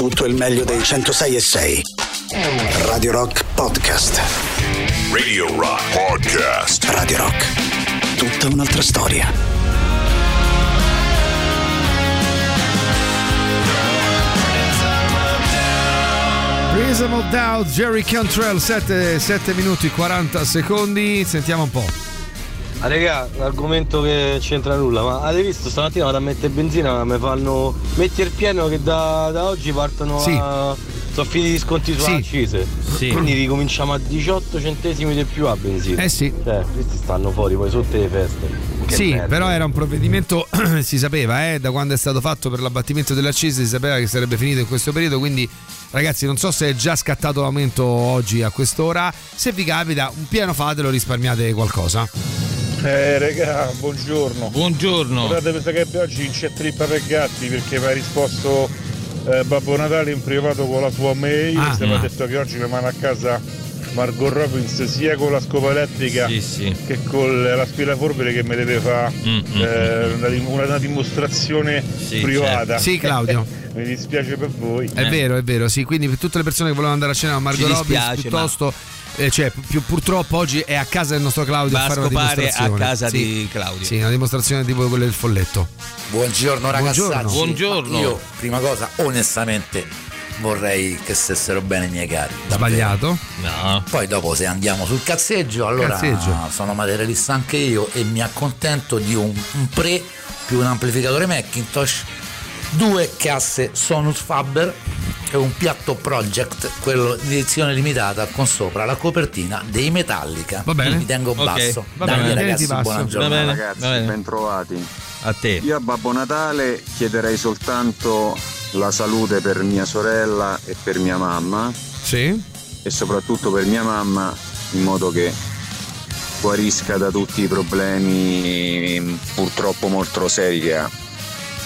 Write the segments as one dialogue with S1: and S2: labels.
S1: tutto il meglio dei 106 e 6. Radio Rock Podcast.
S2: Radio Rock Podcast.
S1: Radio Rock. Tutta un'altra storia.
S3: Prism of Doubt, Jerry Cantrell, 7, 7 minuti 40 secondi, sentiamo un po'.
S4: Ah, raga, l'argomento che c'entra nulla, ma avete visto stamattina vado a mettere benzina, mi fanno metti il pieno che da, da oggi partono
S3: Sì.
S4: a. Sono finiti gli sconti sulle
S3: Sì.
S4: accise.
S3: Sì.
S4: Quindi ricominciamo a 18 centesimi di più a benzina.
S3: Eh sì.
S4: Cioè, questi stanno fuori poi sotto le feste. Che
S3: sì,
S4: merda.
S3: però era un provvedimento, si sapeva, eh, da quando è stato fatto per l'abbattimento delle accise, si sapeva che sarebbe finito in questo periodo, quindi ragazzi non so se è già scattato l'aumento oggi a quest'ora, se vi capita un pieno fatelo, risparmiate qualcosa.
S5: Eh regà, buongiorno.
S6: Buongiorno.
S5: Guardate, penso che oggi c'è trippa per gatti perché mi ha risposto eh, Babbo Natale in privato con la sua mail.
S3: Ah.
S5: mi ha
S6: Mm.
S5: detto che oggi mi manda a casa Margot Robbins sia con la scopa elettrica
S6: Sì, sì.
S5: che con l'aspirapolvere che mi deve fare
S6: Mm, mm,
S5: eh, una, dim- una dimostrazione
S6: Sì,
S5: privata.
S6: certo.
S3: Sì, Claudio.
S5: mi dispiace per voi.
S3: È vero, è vero, sì, quindi per tutte le persone che volevano andare a cena a Margot Robbins, piuttosto, eh, cioè, più, purtroppo oggi è a casa del nostro Claudio
S6: Va
S3: a fare una
S6: scopare
S3: dimostrazione.
S6: a casa
S3: Sì.
S6: di Claudio.
S3: Sì, una dimostrazione tipo quella del folletto.
S7: Buongiorno ragazzacci.
S3: Buongiorno.
S7: Io, prima cosa, onestamente vorrei che stessero bene i miei cari. davvero.
S3: Sbagliato.
S6: No.
S7: Poi dopo se andiamo sul cazzeggio, allora
S3: Cazzeggio.
S7: sono materialista anche io e mi accontento di un, un pre più un amplificatore Macintosh, due casse Sonus Faber e un piatto Project, quello di edizione limitata con sopra la copertina dei Metallica.
S3: Va bene.
S7: Mi tengo basso.
S3: Va
S7: Dai
S3: bene,
S7: ragazzi, buona
S6: Va
S7: giornata.
S6: bene,
S8: Ragazzi,
S6: va bene.
S8: bentrovati.
S6: A te.
S8: Io a Babbo Natale chiederei soltanto la salute per mia sorella e per mia mamma
S3: Sì.
S8: e soprattutto per mia mamma in modo che guarisca da tutti i problemi purtroppo molto seri che ha.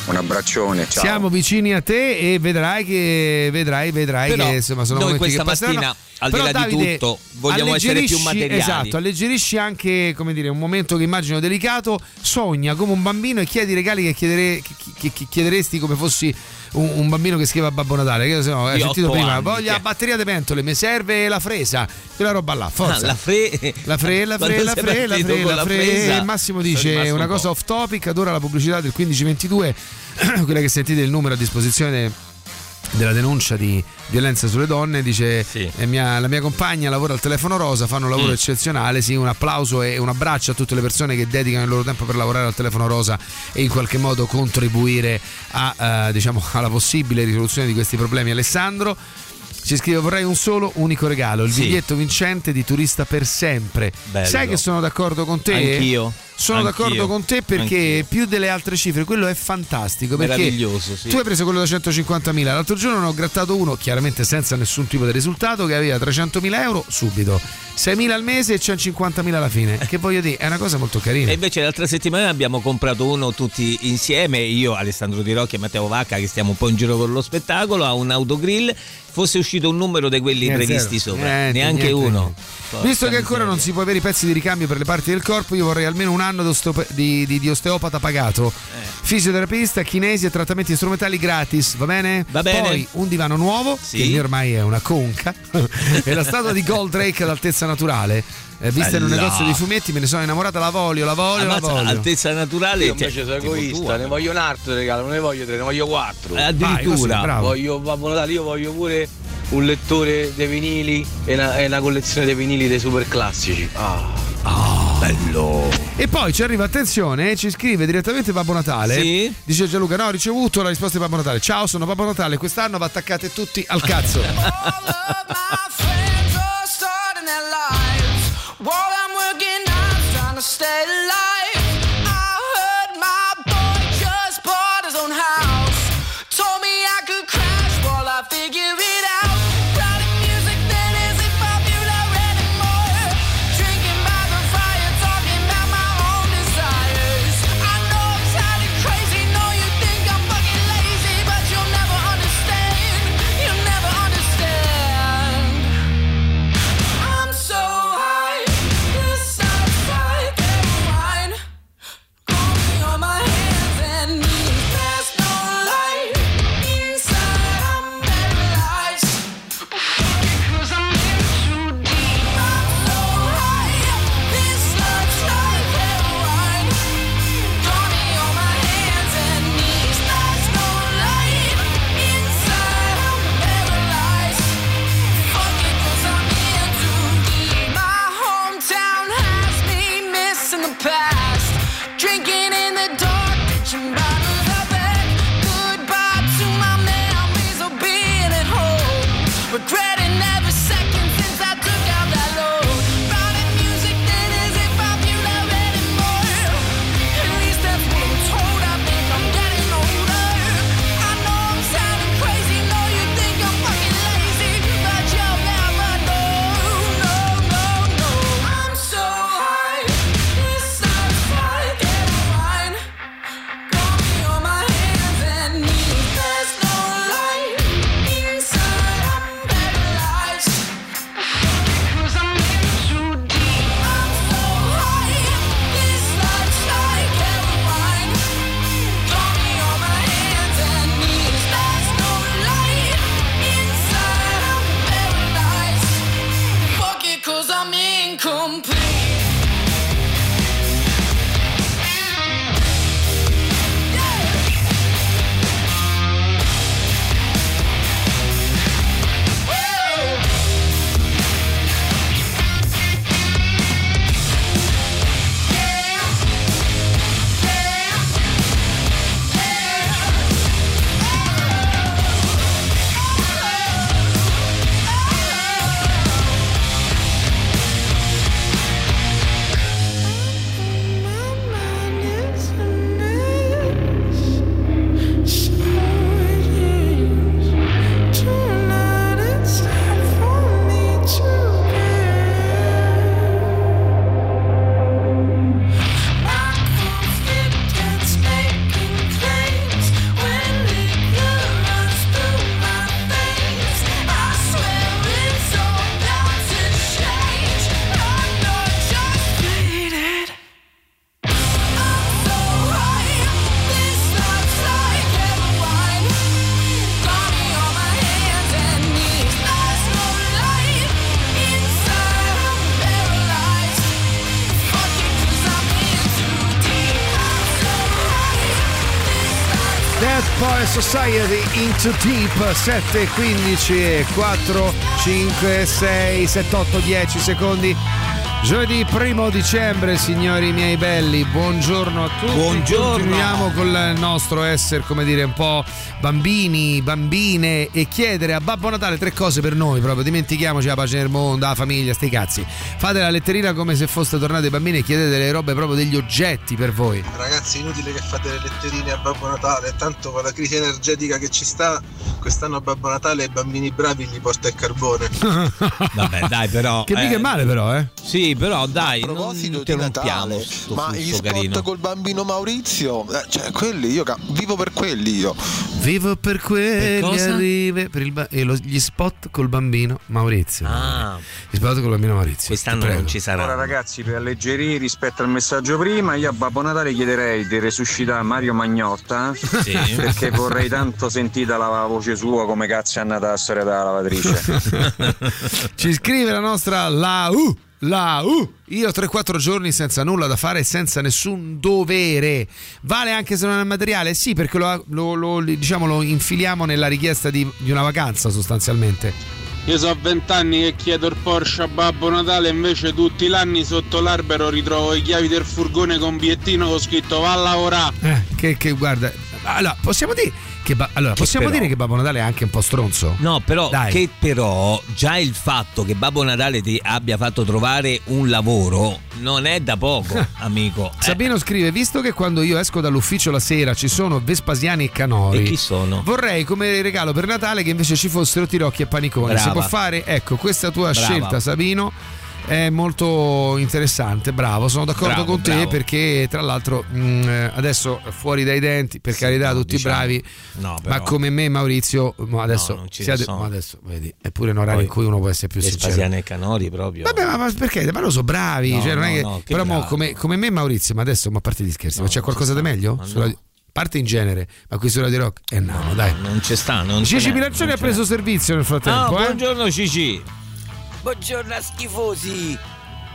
S8: Un abbraccione, ciao.
S3: Siamo vicini a te e vedrai che vedrai, vedrai
S6: Però
S3: che insomma sono
S6: noi
S3: momenti
S6: questa
S3: che passeranno.
S6: Al di
S3: Però,
S6: là di
S3: Davide,
S6: tutto, vogliamo essere più materiali.
S3: Esatto, alleggerisci anche, come dire, un momento che immagino delicato, sogna come un bambino e chiedi i regali che, chiedere- che- che- chiederesti come fossi un, un bambino che scrive a Babbo Natale, che no, hai
S6: Di
S3: sentito prima,
S6: anni,
S3: voglio la batteria di pentole, mi serve la fresa, quella roba là, forza.
S6: Ah, la fre...
S3: La fre, la fre, la fre, la fre, la fre. Massimo dice una
S6: un
S3: cosa
S6: po'.
S3: off topic, adora la pubblicità del 1522, quella che sentite il numero a disposizione della denuncia di violenza sulle donne dice
S6: Sì.
S3: "Eh, mia- la mia compagna lavora al telefono rosa fa un lavoro
S6: Mm.
S3: eccezionale sì un applauso e un abbraccio a tutte le persone che dedicano il loro tempo per lavorare al telefono rosa e in qualche modo contribuire a, eh, diciamo, alla possibile risoluzione di questi problemi Alessandro ci scrive vorrei un solo unico regalo il
S6: Sì.
S3: biglietto vincente di turista per sempre
S6: Bello.
S3: sai che sono d'accordo con te
S6: Anch'io.
S3: Sono
S6: Anch'io.
S3: d'accordo con te perché
S6: Anch'io.
S3: più delle altre cifre quello è fantastico perché
S6: Meraviglioso, sì.
S3: tu hai preso quello da 150.000 l'altro giorno ne ho grattato uno chiaramente senza nessun tipo di risultato che aveva 300.000 euro subito 6.000 al mese e 150.000 alla fine che voglio dire è una cosa molto carina
S6: E invece l'altra settimana abbiamo comprato uno tutti insieme, io, Alessandro Di Rocchi e Matteo Vacca che stiamo un po' in giro con lo spettacolo, a un autogrill, fosse uscito un numero di quelli
S3: Niente,
S6: previsti
S3: zero.
S6: sopra,
S3: Niente,
S6: neanche
S3: niente,
S6: uno.
S3: Visto che ancora non si può avere i pezzi di ricambio per le parti del corpo, io vorrei almeno un anno di, osteop- di- di- di osteopata pagato.
S6: Eh.
S3: Fisioterapista, chinesi e trattamenti strumentali gratis, va bene?
S6: Va bene.
S3: Poi un divano nuovo,
S6: Sì.
S3: che il mio ormai è una conca, e la statua di Goldrake ad altezza naturale. Eh, vista in un
S6: Bella.
S3: negozio di fumetti, me ne sono innamorata, la voglio, la voglio, la
S6: Ammazza,
S3: voglio.
S6: altezza naturale.
S4: Io
S6: cioè,
S4: invece sono
S6: tipo
S4: egoista,
S6: tua.
S4: ne voglio un altro regalo, non ne voglio tre, ne voglio quattro.
S6: Eh, Addirittura.
S3: Vai, così, bravo.
S4: Voglio Babbo Natale, io voglio pure un lettore dei vinili e una, e una collezione dei vinili dei super classici. Ah.
S6: bello.
S3: E poi ci arriva, attenzione, ci scrive direttamente Babbo Natale.
S6: Sì?
S3: Dice Gianluca, no, ho ricevuto la risposta di Babbo Natale. Ciao, sono Babbo Natale, quest'anno va attaccate tutti al cazzo.
S9: Stay
S3: Society into Deep 7, 15 4, 5, 6, 7, 8, 10 secondi. Giovedì primo dicembre, signori miei belli, buongiorno a tutti.
S6: Buongiorno.
S3: Continuiamo con il nostro essere, come dire, un po' bambini, bambine e chiedere a Babbo Natale tre cose per noi, proprio dimentichiamoci la pace nel mondo, la famiglia, sti cazzi. Fate la letterina come se foste tornati bambini e chiedete delle robe proprio degli oggetti per voi.
S10: Ragazzi, inutile che fate le letterine a Babbo Natale, tanto con la crisi energetica che ci sta, quest'anno a Babbo Natale i bambini bravi gli porta il carbone.
S6: Vabbè, dai, però.
S3: Che mica è male però, eh.
S6: Sì, però dai,
S11: A
S6: non
S11: proposito di
S6: interrompiamo
S11: Natale, ma gli spot
S6: carino.
S11: col bambino Maurizio, eh, cioè quelli io ca- vivo per quelli io.
S3: Vivo per quelli
S6: Per
S3: arrive per il ba- e lo- gli spot col bambino Maurizio.
S6: Ah,
S3: Gli spot col bambino Maurizio.
S6: quest'anno non ci sarà.
S8: Allora ragazzi, per alleggerire rispetto al messaggio prima, io a Babbo Natale chiederei di resuscitare Mario Magnotta
S6: Sì.
S8: perché vorrei tanto sentita la voce sua come cazzo è andata la storia della lavatrice.
S3: Ci scrive la nostra la U. La U. Io 3-4 giorni senza nulla da fare, senza nessun dovere. Vale anche se non è materiale? Sì, perché lo, lo- lo- diciamo, lo infiliamo nella richiesta di, di una vacanza sostanzialmente.
S12: Io so vent'anni che chiedo il Porsche a Babbo Natale, invece tutti gli anni sotto l'albero ritrovo le chiavi del furgone con bigliettino con scritto va a lavorare.
S3: Eh, che, che guarda. Allora, possiamo dire che, ba- allora,
S6: Che
S3: possiamo
S6: però-
S3: dire che Babbo Natale è anche un po' stronzo?
S6: No, però, che però già il fatto che Babbo Natale ti abbia fatto trovare un lavoro non è da poco, amico. Eh,
S3: Sabino scrive: Visto che quando io esco dall'ufficio la sera ci sono Vespasiani e Canori,
S6: E chi sono?
S3: vorrei come regalo per Natale che invece ci fossero Tirocchi e Paniconi.
S6: Brava.
S3: Si può fare? Ecco, questa tua
S6: Brava.
S3: scelta, Sabino. È molto interessante, bravo, sono d'accordo
S6: Bravo,
S3: con te
S6: bravo.
S3: perché tra l'altro mh, eh, adesso fuori dai denti, per
S6: Sì,
S3: carità,
S6: no,
S3: tutti
S6: diciamo-
S3: bravi,
S6: no,
S3: ma come me Maurizio, ma adesso,
S6: No, non ci
S3: siate-
S6: sono.
S3: ma adesso vedi, è pure un orario in cui uno può essere più sincero.
S6: Vespasiano e Canori proprio.
S3: Vabbè, ma, ma perché? Ma lo so, bravi.
S6: No,
S3: cioè, non è
S6: no,
S3: che,
S6: no, che
S3: però mo come, come me, Maurizio, ma adesso, ma a parte gli scherzi,
S6: No,
S3: ma c'è qualcosa di meglio? Sulla-
S6: no.
S3: parte in genere, ma qui su Radio Rock è nano, dai.
S6: Non ci sta, non
S3: Cici
S6: non
S3: ha preso servizio nel
S6: Ah,
S3: frattempo, eh?
S6: buongiorno Cici.
S13: Buongiorno a schifosi!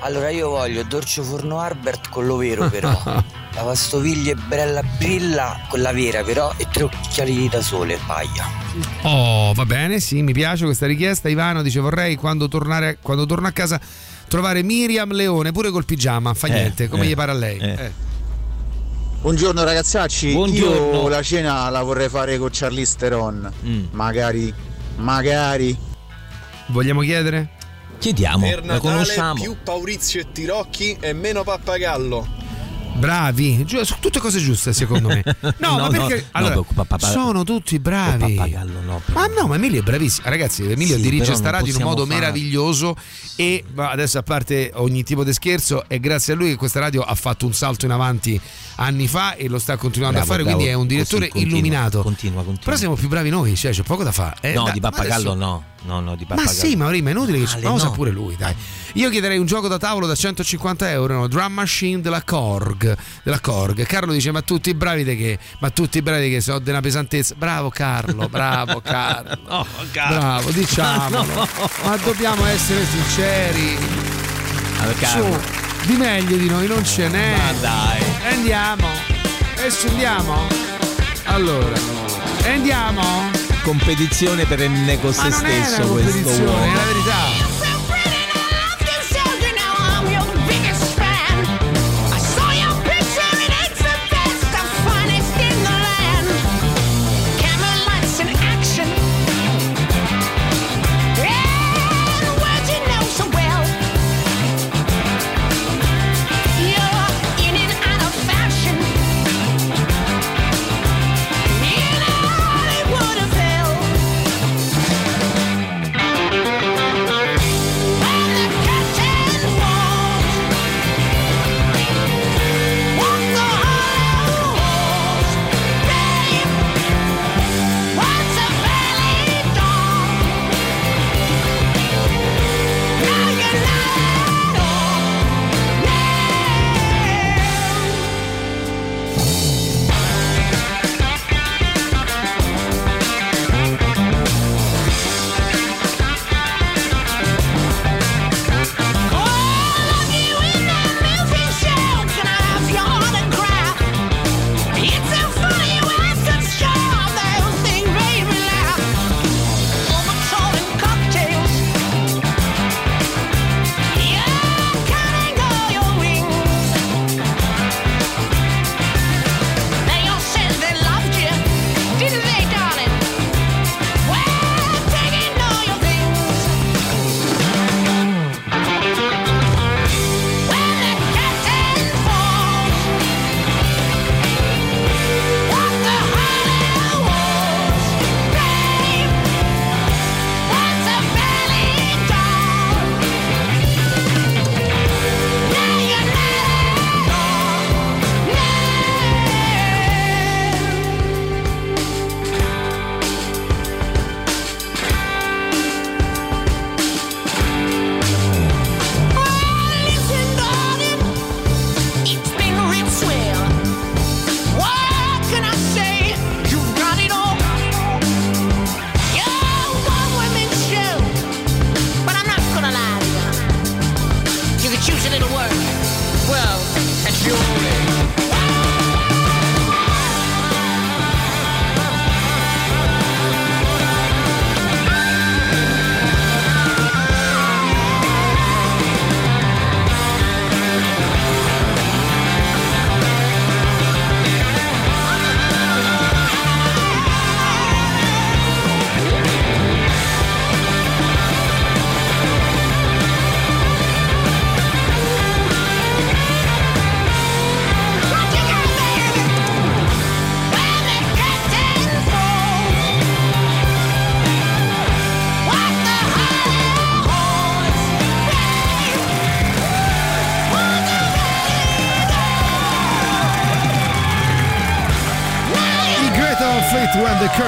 S13: Allora io voglio dolce forno Albert con l'overo però. Lavastoviglie bella brilla con la vera però e tre occhiali da sole, paia.
S3: Oh, va bene, sì, mi piace questa richiesta. Ivano dice vorrei quando, tornare, quando torno a casa trovare Miriam Leone, pure col pigiama, fa
S6: Eh,
S3: niente, come
S6: eh,
S3: gli pare a lei.
S6: eh.
S3: Eh.
S14: Buongiorno ragazzacci,
S6: Buongiorno.
S14: io la cena la vorrei fare con Charlize Theron,
S6: Mm.
S14: magari, magari.
S3: Vogliamo chiedere?
S6: Chiediamo,
S15: Per
S6: la
S15: Natale
S6: conosciamo.
S15: più Paurizio e Tirocchi e meno Pappagallo.
S3: Bravi, Giu- sono tutte cose giuste secondo me. No,
S6: No,
S3: ma
S6: no,
S3: perché
S6: no,
S3: allora,
S6: con papà-
S3: sono tutti bravi.
S6: Pappagallo no.
S3: Ma no, ma Emilio è bravissimo. Ragazzi, Emilio
S6: Sì,
S3: dirige sta radio in un modo
S6: fare-
S3: meraviglioso e ma adesso a parte ogni tipo di scherzo è grazie a lui che questa radio ha fatto un salto in avanti anni fa e lo sta continuando
S6: Bravo,
S3: a fare,
S6: bravo.
S3: quindi è un direttore
S6: Così, continua,
S3: illuminato.
S6: Continua, continua.
S3: Però siamo più bravi noi, cioè c'è poco da fare. Eh,
S6: no,
S3: dai,
S6: di Pappagallo
S3: adesso-
S6: no. No, no, di
S3: Ma
S6: Pappagallo.
S3: sì, Mauri, ma è inutile che ma
S6: no.
S3: pure lui, dai. Io chiederei un gioco da tavolo da 150 euro, no? Drum Machine della Korg. Della Korg. Carlo dice: Ma tutti bravi di che? Ma tutti bravi che sono della pesantezza. Bravo Carlo, bravo Carlo.
S6: No, Carlo.
S3: Bravo, diciamolo.
S6: Ma no.
S3: Ma dobbiamo essere sinceri.
S6: Allora, Carlo.
S3: Su, di meglio di noi non ce n'è.
S6: Ma dai.
S3: Andiamo. E scendiamo. Allora. Andiamo.
S6: Competizione perenne con
S3: Ma
S6: se stesso questo
S3: competizione, è
S6: uomo.
S3: la verità.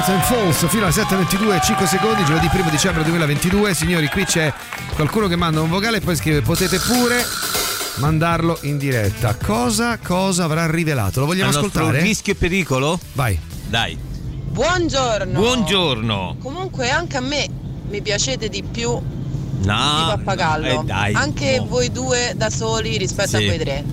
S3: Curtain Falls fino alle 7.22 5 secondi giovedì 1 dicembre 2022 signori qui c'è qualcuno che manda un vocale e poi scrive potete pure mandarlo in diretta cosa cosa avrà rivelato lo vogliamo
S6: Al
S3: ascoltare?
S6: rischio e pericolo?
S3: vai
S6: Dai.
S16: Buongiorno.
S6: Buongiorno.
S16: Comunque anche a me mi piacete di più di
S6: No.
S16: Pappagallo.
S6: eh, dai.
S16: anche
S6: no.
S16: voi due da soli rispetto
S6: Sì.
S16: a voi tre.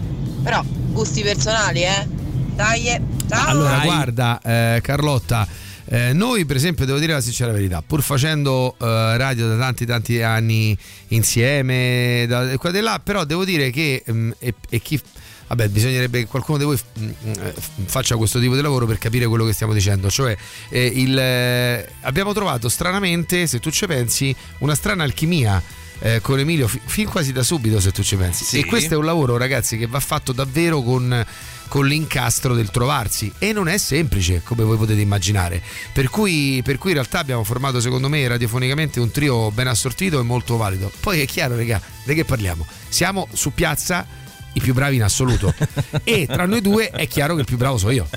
S16: Però gusti personali, eh. Dai, eh. ciao.
S3: Allora, guarda, eh, Carlotta, eh, noi per esempio, devo dire la sincera verità, pur facendo eh, radio da tanti tanti anni insieme, da qua e là, però devo dire che mm, e, e chi... Vabbè, bisognerebbe che qualcuno di voi mm, eh, faccia questo tipo di lavoro per capire quello che stiamo dicendo. Cioè, eh, il, eh, abbiamo trovato stranamente, se tu ci pensi, una strana alchimia eh, con Emilio fi- fin quasi da subito, se tu ci pensi.
S6: Sì.
S3: E questo è un lavoro, ragazzi, che va fatto davvero con, con l'incastro del trovarsi e non è semplice, come voi potete immaginare. Per cui, per cui in realtà abbiamo formato, secondo me, radiofonicamente un trio ben assortito e molto valido. Poi è chiaro, raga, di che parliamo? Siamo su piazza i più bravi in assoluto e tra noi due è chiaro che il più bravo sono io.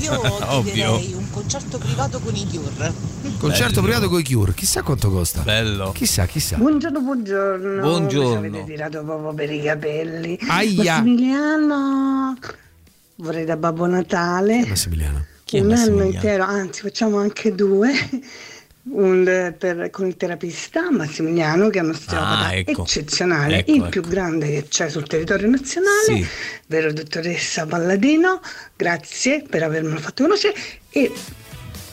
S17: Io
S3: Ovvio.
S17: un concerto privato con i Cure.
S3: Concerto
S6: Bello.
S3: privato con i Cure, chissà quanto costa.
S6: Bello.
S3: Chissà, chissà.
S18: Buongiorno, buongiorno.
S3: Buongiorno.
S18: Mi avete tirato proprio per i capelli.
S3: Aia.
S18: Massimiliano, vorrei da Babbo Natale. Un anno intero, anzi facciamo anche due. Un, per- con il terapista Massimiliano che è un osteopata
S6: Ah, ecco.
S18: eccezionale,
S6: Ecco,
S18: il
S6: ecco.
S18: più grande che c'è sul territorio nazionale,
S6: Sì.
S18: vero dottoressa Palladino, grazie per avermelo fatto conoscere e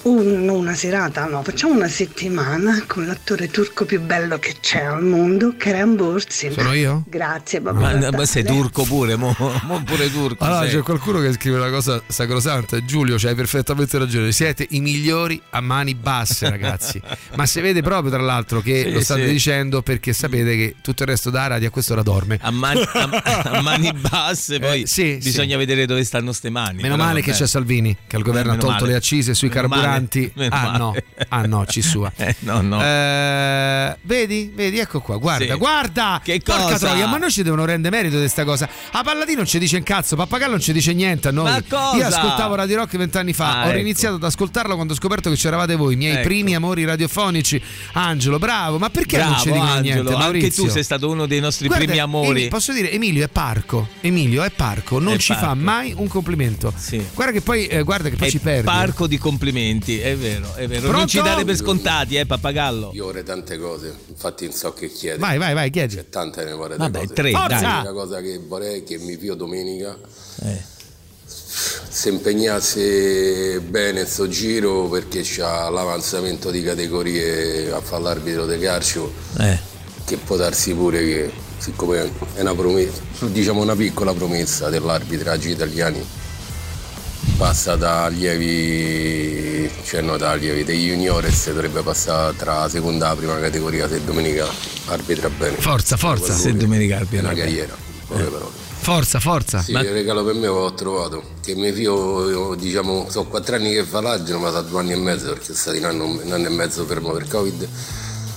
S18: un- una serata, no, facciamo una settimana con l'attore turco più bello che c'è al mondo, Kerem Borsin.
S3: Sono io?
S18: Grazie, Babbo
S6: Ma, ma sei turco pure, mo, mo pure turco.
S3: Allora
S6: sei.
S3: c'è qualcuno che scrive una cosa sacrosanta. Giulio, c'hai perfettamente ragione. Siete i migliori a mani basse, ragazzi. Ma si vede proprio, tra l'altro, che
S6: Sì,
S3: lo state
S6: sì.
S3: dicendo perché sapete che tutto il resto da radio a quest'ora dorme.
S6: A mani, a- a mani basse, poi
S3: Eh, sì,
S6: bisogna vedere dove stanno ste mani.
S3: Meno male che
S6: vabbè.
S3: c'è Salvini, che al governo ha tolto
S6: male.
S3: le accise sui carburanti.
S6: meno
S3: ah no, ah no, ci sua.
S6: Eh, no, no.
S3: Eh, vedi, vedi, ecco qua, guarda,
S6: Sì.
S3: guarda.
S6: Che
S3: Porca
S6: cosa?
S3: troia, ma noi ci devono rendere merito di questa cosa. A Palladino non ci dice un cazzo, Pappagallo non ci dice niente a noi.
S6: Ma cosa?
S3: Io ascoltavo Radio Rock vent'anni fa,
S6: Ah,
S3: ho
S6: ecco.
S3: iniziato ad ascoltarlo quando ho scoperto che c'eravate voi, i miei
S6: Ecco.
S3: primi amori radiofonici. Angelo, bravo, ma perché non ci
S6: Bravo,
S3: dicono
S6: Angelo,
S3: niente,
S6: anche
S3: Maurizio?
S6: tu sei stato uno dei nostri
S3: Guarda,
S6: primi amori.
S3: Posso dire, Emilio è parco. Emilio è parco, non
S6: È
S3: ci fa
S6: parco.
S3: mai un complimento.
S6: Sì.
S3: Guarda che poi, eh, guarda che poi
S6: È
S3: ci perde.
S6: parco di complimenti, è vero, è vero. Non
S3: Pronto?
S6: ci dare per scontati, eh, pappagallo.
S19: Io vorrei tante cose, infatti non so che chiedere.
S3: Vai, vai, vai, chiedi.
S19: C'è tante ne vorrei
S6: Vabbè,
S19: cose.
S6: tre,
S3: Forza! dai.
S19: L'unica cosa che vorrei è che mi fio domenica
S6: Eh.
S19: si impegnasse bene sto giro perché c'ha l'avanzamento di categorie a fare l'arbitro del calcio
S6: Eh.
S19: che può darsi pure che siccome è una promessa, diciamo una piccola promessa dell'arbitraggio italiani passa da allievi cioè no da allievi dei juniores dovrebbe passare tra la seconda e la prima categoria se domenica arbitra bene
S3: Forza, forza.
S6: Se domenica arbitra
S19: una
S6: bene.
S19: carriera poche parole
S3: Forza, forza.
S19: sì, il regalo per me l'ho trovato. Che mi fio, io, diciamo, sono quattro anni che falaggino, ma da due anni e mezzo perché è stato un anno, un anno e mezzo fermo per Covid.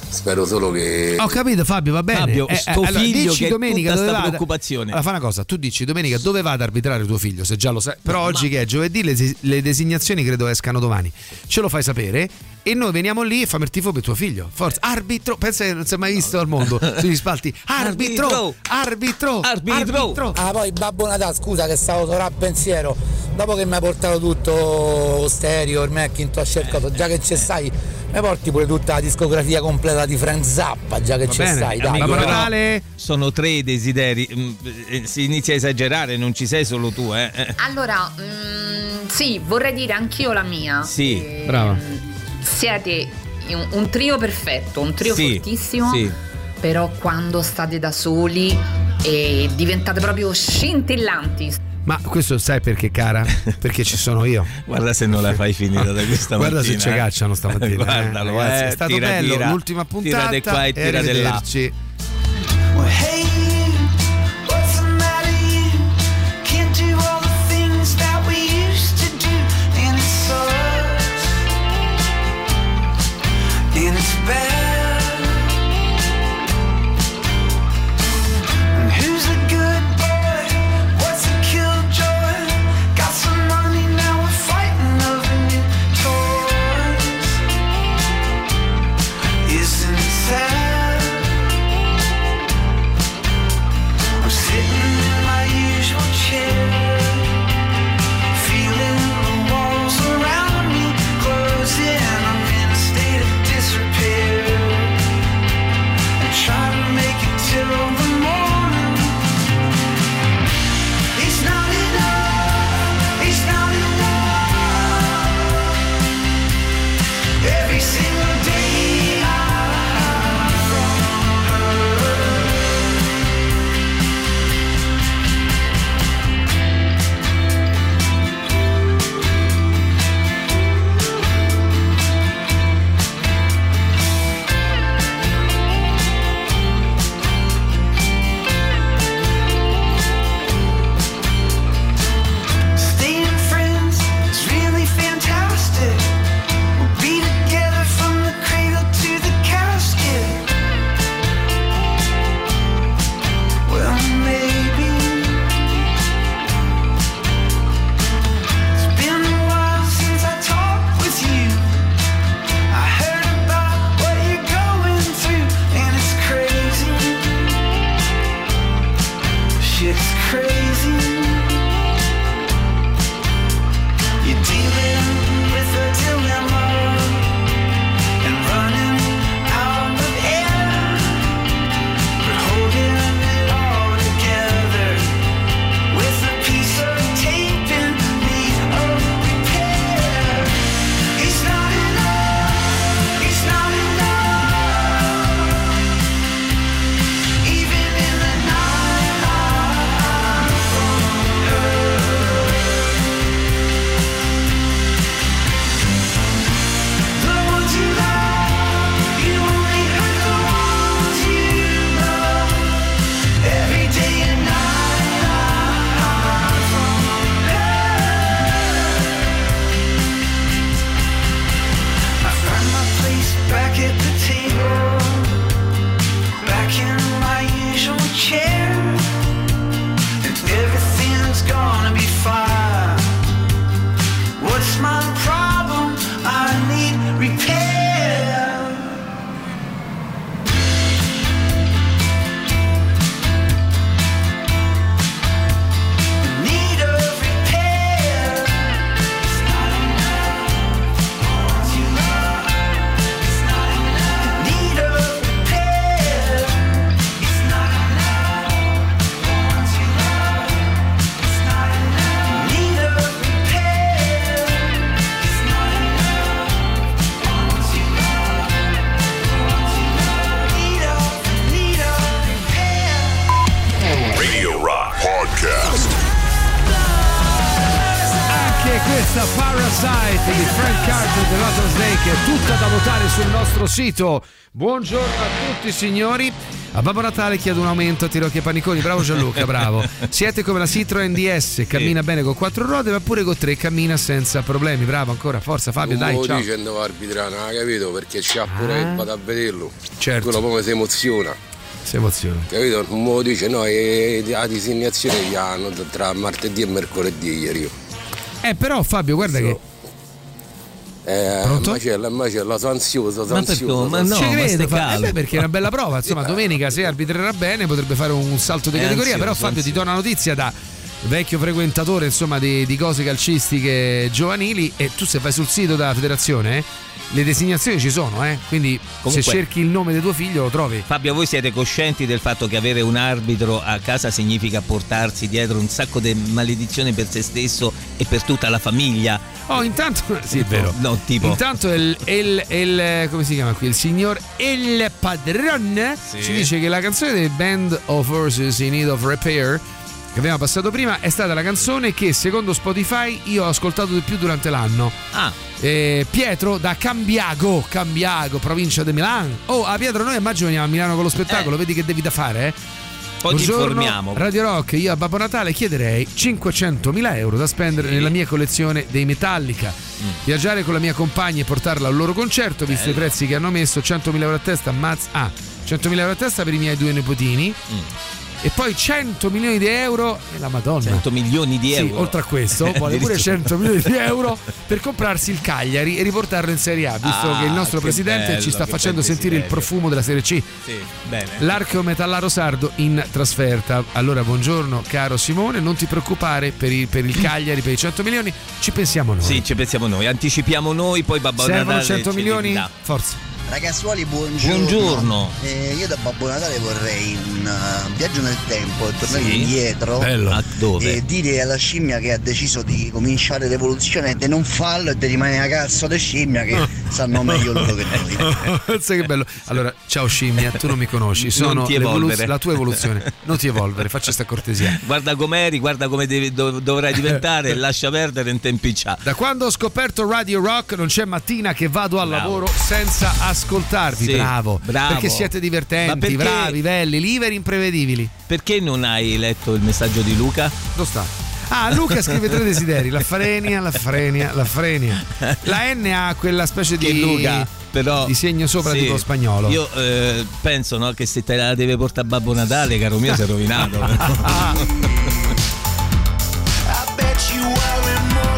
S19: Spero solo che.
S3: Ho capito Fabio, va bene.
S6: Fabio,
S3: Eh, eh, allora,
S6: figlio
S3: dici domenica
S6: tutta
S3: dove
S6: sta
S3: vada-
S6: preoccupazione.
S3: Allora fa una cosa, tu dici domenica dove va ad arbitrare tuo figlio, se già lo sai. Però oggi che è giovedì le, le designazioni credo escano domani. Ce lo fai sapere e noi veniamo lì e facciamo il tifo per tuo figlio. Forza, arbitro, pensa che non si è mai visto al mondo sugli spalti. Arbitro, arbitro, arbitro.
S7: Ah, poi Babbo Natale, scusa che stavo solo a pensiero. Dopo che mi hai portato tutto stereo, il Macintosh, coso, già che ci stai, mi porti pure tutta la discografia completa di Frank Zappa, già che ci
S3: bene.
S7: stai, dai.
S6: Amico, però? Sono tre i desideri. Mm, eh, Si inizia a esagerare, non ci sei solo tu, eh. Eh,
S20: Allora, mm, sì, vorrei dire anch'io la mia.
S6: Sì,
S20: Eh,
S3: brava.
S20: Siete un, un trio perfetto, un trio
S6: Sì,
S20: fortissimo.
S6: sì.
S20: Però quando state da soli e diventate proprio scintillanti.
S3: Ma questo sai perché, cara? Perché ci sono io.
S6: Guarda se non la fai finita da questa
S3: Guarda
S6: mattina.
S3: se ci
S6: eh.
S3: cacciano stamattina. eh,
S6: Guardalo,
S3: ragazzi,
S6: eh,
S3: è stato
S6: tira,
S3: bello.
S6: tira.
S3: L'ultima puntata.
S6: Tira di qua e tira di là.
S3: Questa Parasite di Frank Carter dell'Atlas Lake è tutta da votare sul nostro sito. Buongiorno a tutti signori. A Babbo Natale chiedo un aumento a Tirocchi e Paniconi. Bravo Gianluca, bravo. Siete come la Citroen DS, cammina bene con quattro ruote, ma pure con tre cammina senza problemi. Bravo ancora, forza Fabio, dai,
S19: lo
S3: ciao.
S19: dice andava a arbitrare, non ha capito? Perché c'ha pure
S3: Ah.
S19: il vado a vederlo.
S3: Certo.
S19: Quello poi si emoziona.
S3: Si emoziona.
S19: Capito? Me lo dice, no, la designazione gli hanno tra martedì e mercoledì ieri.
S3: Eh però Fabio, guarda che
S19: Eh,
S3: Pronto?
S19: macella, macella, sono ansioso, sono
S6: Ma perché-
S19: ansioso.
S6: ma no,
S3: ci credo, eh beh, perché è una bella prova. Insomma, domenica se arbitrerà bene potrebbe fare un salto di
S6: È
S3: categoria.
S6: ansioso,
S3: Però Fabio ti do una notizia da vecchio frequentatore insomma di, di cose calcistiche giovanili e tu se vai sul sito della federazione eh, le designazioni ci sono eh? quindi
S6: Comunque-
S3: se cerchi il nome di tuo figlio lo trovi
S6: Fabio, voi siete coscienti del fatto che avere un arbitro a casa significa portarsi dietro un sacco di maledizione per se stesso e per tutta la famiglia?
S3: Oh, intanto, sì, è vero.
S6: No, tipo.
S3: Intanto il, il- il- come si chiama qui? Il signor El Padron
S6: Sì.
S3: ci dice che la canzone dei Band of Horses in Need of Repair che abbiamo passato prima è stata la canzone che secondo Spotify io ho ascoltato di più durante l'anno.
S6: Ah.
S3: Eh, Pietro da Cambiago, Cambiago, provincia di Milano. Oh, a Pietro, noi a maggio veniamo a Milano con lo spettacolo, vedi che devi da fare, eh?
S6: Poi ti
S3: Buongiorno,
S6: informiamo.
S3: Radio Rock, io a Babbo Natale chiederei 500.000 euro da spendere nella mia collezione dei Metallica.
S6: Mm.
S3: Viaggiare con la mia compagna e portarla al loro concerto, visto i prezzi che hanno messo, 100.000 euro a testa, mazz- ah, 100.000 euro a testa per i miei due nipotini.
S6: Mm.
S3: E poi 100 milioni di euro e la Madonna.
S6: 100 milioni di
S3: Sì,
S6: euro.
S3: oltre a questo, vuole pure
S6: Addirittura.
S3: 100 milioni di euro per comprarsi il Cagliari e riportarlo in Serie A, visto
S6: Ah,
S3: che il nostro
S6: che
S3: presidente
S6: bello,
S3: ci sta facendo sentire il profumo della Serie C.
S6: Sì, bene.
S3: L'archeo metallaro sardo in trasferta. Allora, buongiorno caro Simone, non ti preoccupare per il, per il Cagliari, per i 100 milioni, ci pensiamo noi.
S6: Sì, ci pensiamo noi, anticipiamo noi, poi Babbo
S3: Servono
S6: Natale
S3: 100
S6: ce
S3: milioni? Forza.
S21: Ragazzuoli, buongiorno.
S6: Buongiorno.
S21: Eh, io da Babbo Natale vorrei un uh, viaggio nel tempo e tornare
S6: Sì?
S21: indietro
S6: Bello. A dove?
S21: e dire alla scimmia che ha deciso di cominciare l'evoluzione di non farlo e di rimanere a cazzo di scimmia che sanno meglio loro che noi.
S3: Pensa che bello. Allora, ciao scimmia, tu non mi conosci, sono
S6: Non ti
S3: l'evolu-
S6: evolvere.
S3: la tua evoluzione. Non ti evolvere, faccia sta cortesia.
S6: Guarda com'eri, guarda come devi- dov- dovrai diventare, lascia perdere in tempi cià.
S3: Da quando ho scoperto Radio Rock non c'è mattina che vado al
S6: Bravo.
S3: lavoro senza ascoltarvi.
S6: Sì,
S3: bravo,
S6: bravo.
S3: Perché siete divertenti,
S6: perché-
S3: bravi, belli, liveri, imprevedibili.
S6: Perché non hai letto il messaggio di Luca?
S3: Dove sta? Ah, Luca scrive tre desideri: la frenia, la frenia, la frenia. La N ha quella specie
S6: Che
S3: di,
S6: Luca, però
S3: di segno sopra
S6: sì,
S3: tipo spagnolo.
S6: Io eh, penso no, che se te la deve portare Babbo Natale, caro mio, sei rovinato.
S9: I bet you are immortal.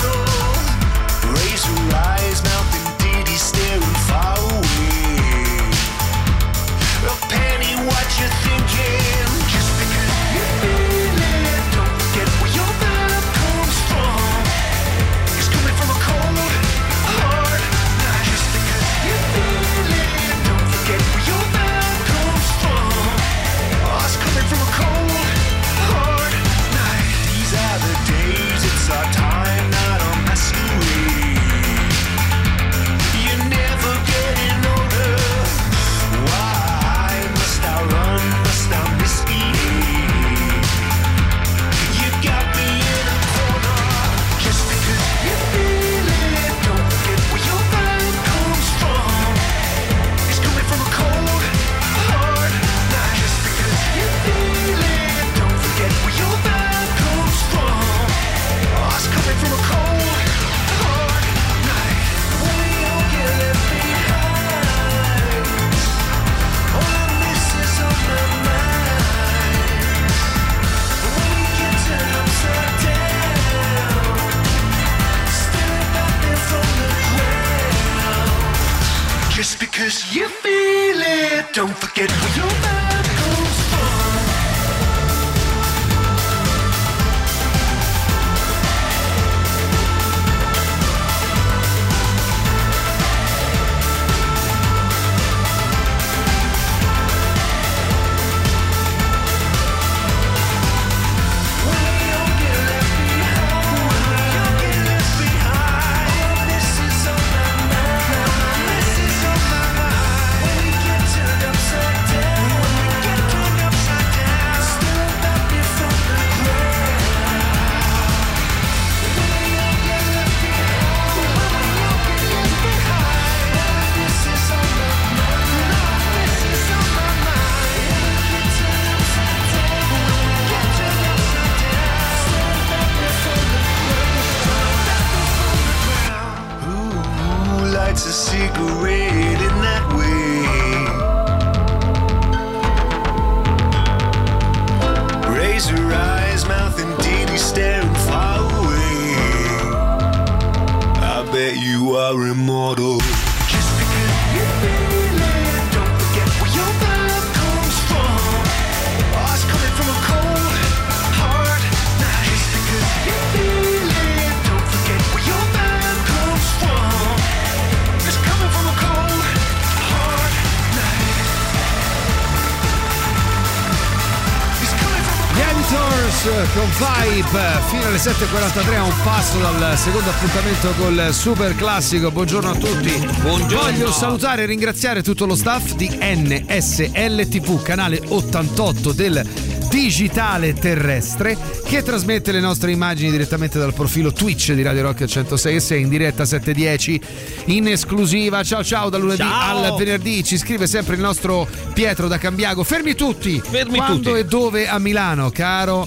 S3: Con Vibe fino alle 7.43 a un passo dal secondo appuntamento col super classico buongiorno a tutti
S6: Buongiorno.
S3: voglio salutare e ringraziare tutto lo staff di NSL TV canale 88 del digitale terrestre che trasmette le nostre immagini direttamente dal profilo Twitch di Radio Rock 106 e 6 in diretta 710 in esclusiva ciao ciao dal lunedì
S6: Ciao.
S3: al venerdì ci scrive sempre il nostro Pietro da Cambiago fermi tutti
S6: Fermi
S3: quando
S6: tutti.
S3: e dove a Milano caro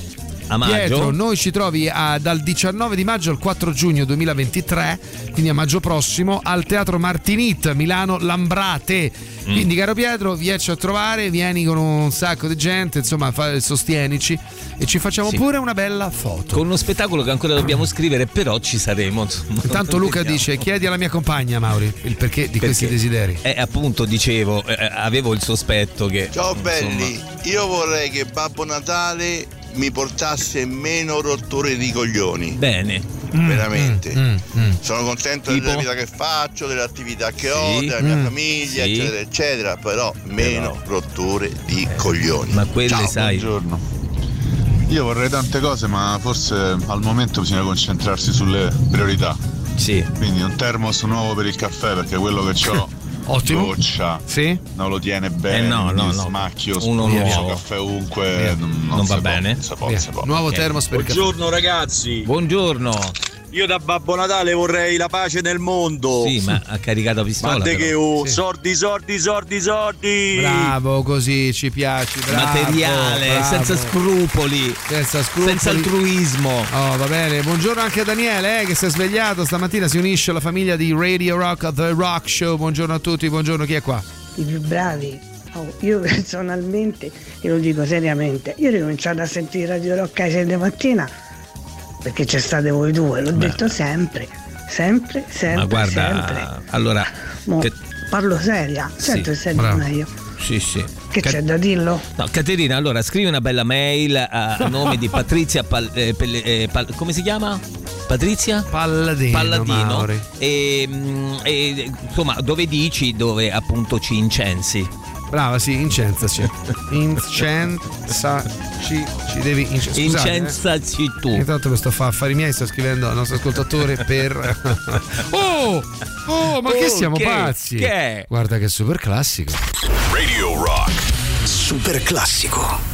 S6: A maggio?
S3: Pietro, noi ci trovi a- dal 19 di maggio al 4 giugno 2023, quindi a maggio prossimo, al Teatro Martinit, Milano Lambrate.
S6: Mm.
S3: Quindi, caro Pietro, vieni a trovare, vieni con un sacco di gente, insomma, fa- sostienici e ci facciamo
S6: Sì.
S3: pure una bella foto.
S6: Con uno spettacolo che ancora dobbiamo scrivere, però ci saremo. insomma.
S3: Intanto Luca
S6: Vediamo.
S3: dice: Chiedi alla mia compagna, Mauri, il perché di questi
S6: Perché?
S3: desideri.
S6: Eh, appunto, dicevo, eh, avevo il sospetto che.
S22: Ciao
S6: insomma,
S22: belli, io vorrei che Babbo Natale mi portasse meno rotture di coglioni.
S6: Bene.
S22: Veramente.
S3: Mm, mm.
S22: Sono contento
S6: Tipo?
S22: della vita che faccio, delle attività che ho,
S6: Sì.
S22: della mia
S3: Mm.
S22: famiglia,
S6: Sì.
S22: eccetera, eccetera, però meno rotture di coglioni.
S6: Ma quelle,
S22: Ciao.
S6: sai.
S23: Buongiorno. Io vorrei tante cose, ma forse al momento bisogna concentrarsi sulle priorità.
S6: Sì.
S23: Quindi un termos nuovo per il caffè, perché quello che ho
S3: Ottimo.
S23: goccia
S3: Sì?
S23: non lo tiene bene.
S6: Eh, no, no, no.
S23: Smacchio,
S6: Uno nuovo.
S23: caffè ovunque. Non,
S6: Non va
S23: si può,
S6: bene?
S23: non può, non può.
S3: Nuovo
S6: Ok.
S3: termos per caffè.
S24: Buongiorno ragazzi,
S6: Buongiorno.
S24: Io da Babbo Natale vorrei la pace nel mondo.
S6: Sì, ma ha caricato a pistola.
S24: Ma te
S6: però.
S24: che ho,
S3: Sì.
S24: sordi, sordi, sordi, sordi.
S3: Bravo, così ci piaci. Bravo,
S6: Materiale,
S3: bravo.
S6: senza scrupoli,
S3: Senza scrupoli.
S6: senza altruismo.
S3: Oh, va bene. Buongiorno anche a Daniele, eh, che si è svegliato stamattina. Si unisce alla famiglia di Radio Rock, The Rock Show. Buongiorno a tutti. Buongiorno, chi è qua?
S18: I più bravi. Oh, io personalmente, e lo dico seriamente, io ho ricominciato a sentire Radio Rock alle 6 di mattina perché c'è state voi due, l'ho
S6: Beh.
S18: detto sempre, sempre, sempre,
S6: Ma guarda,
S18: sempre.
S6: allora.
S18: Mo,
S6: che-
S18: parlo seria,
S6: Sì,
S18: certo
S3: bravo.
S18: meglio.
S6: Sì, sì.
S18: Che
S6: Ca-
S18: c'è da dirlo?
S6: No, Caterina, allora scrivi una bella mail a a nome di Patrizia Pal- eh, Pelle- eh, Pal- come si chiama? Patrizia?
S3: Palladino.
S6: Palladino e, mm, e, insomma dove dici dove appunto ci incensi
S3: Brava, sì, incensaci. Incensaci. Ci devi inc- scusate, eh.
S6: incensaci tu
S3: Intanto questo fa affari miei, sta scrivendo al nostro ascoltatore per. oh! Oh, ma che
S6: Oh,
S3: siamo
S6: che-
S3: pazzi!
S6: che è?
S3: Guarda che super classico.
S9: Radio Rock. Super classico.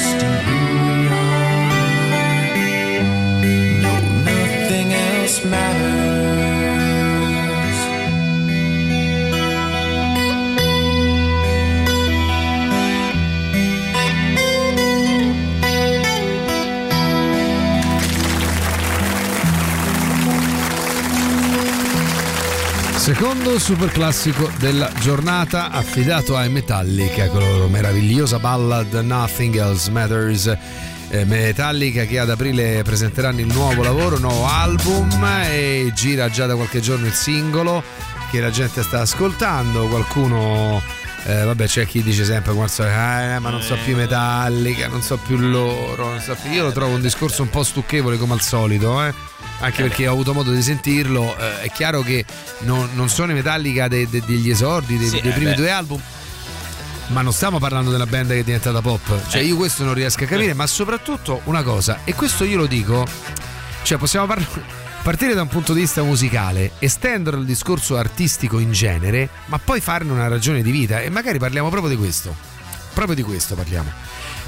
S9: close.
S3: Secondo super classico della giornata affidato ai Metallica con la loro meravigliosa ballad Nothing Else Matters. Eh, Metallica che ad aprile presenteranno il nuovo lavoro, nuovo album e gira già da qualche giorno il singolo che la gente sta ascoltando. Qualcuno, eh, vabbè, c'è chi dice sempre "Eh, ma non so più i Metallica, non so più loro. non so più-". Io lo trovo un discorso un po' stucchevole come al solito, eh anche perché ho avuto modo di sentirlo. eh, è chiaro che non, non sono i Metallica de- de- degli esordi, dei,
S6: Sì,
S3: dei
S6: eh
S3: primi
S6: beh.
S3: due album. Ma non stiamo parlando della band che è diventata pop. Cioè,
S6: Eh.
S3: io questo non riesco a capire, ma soprattutto una cosa, e questo io lo dico, cioè possiamo parlare. Partire da un punto di vista musicale, estendere il discorso artistico in genere, ma poi farne una ragione di vita. E magari parliamo proprio di questo. Proprio di questo parliamo.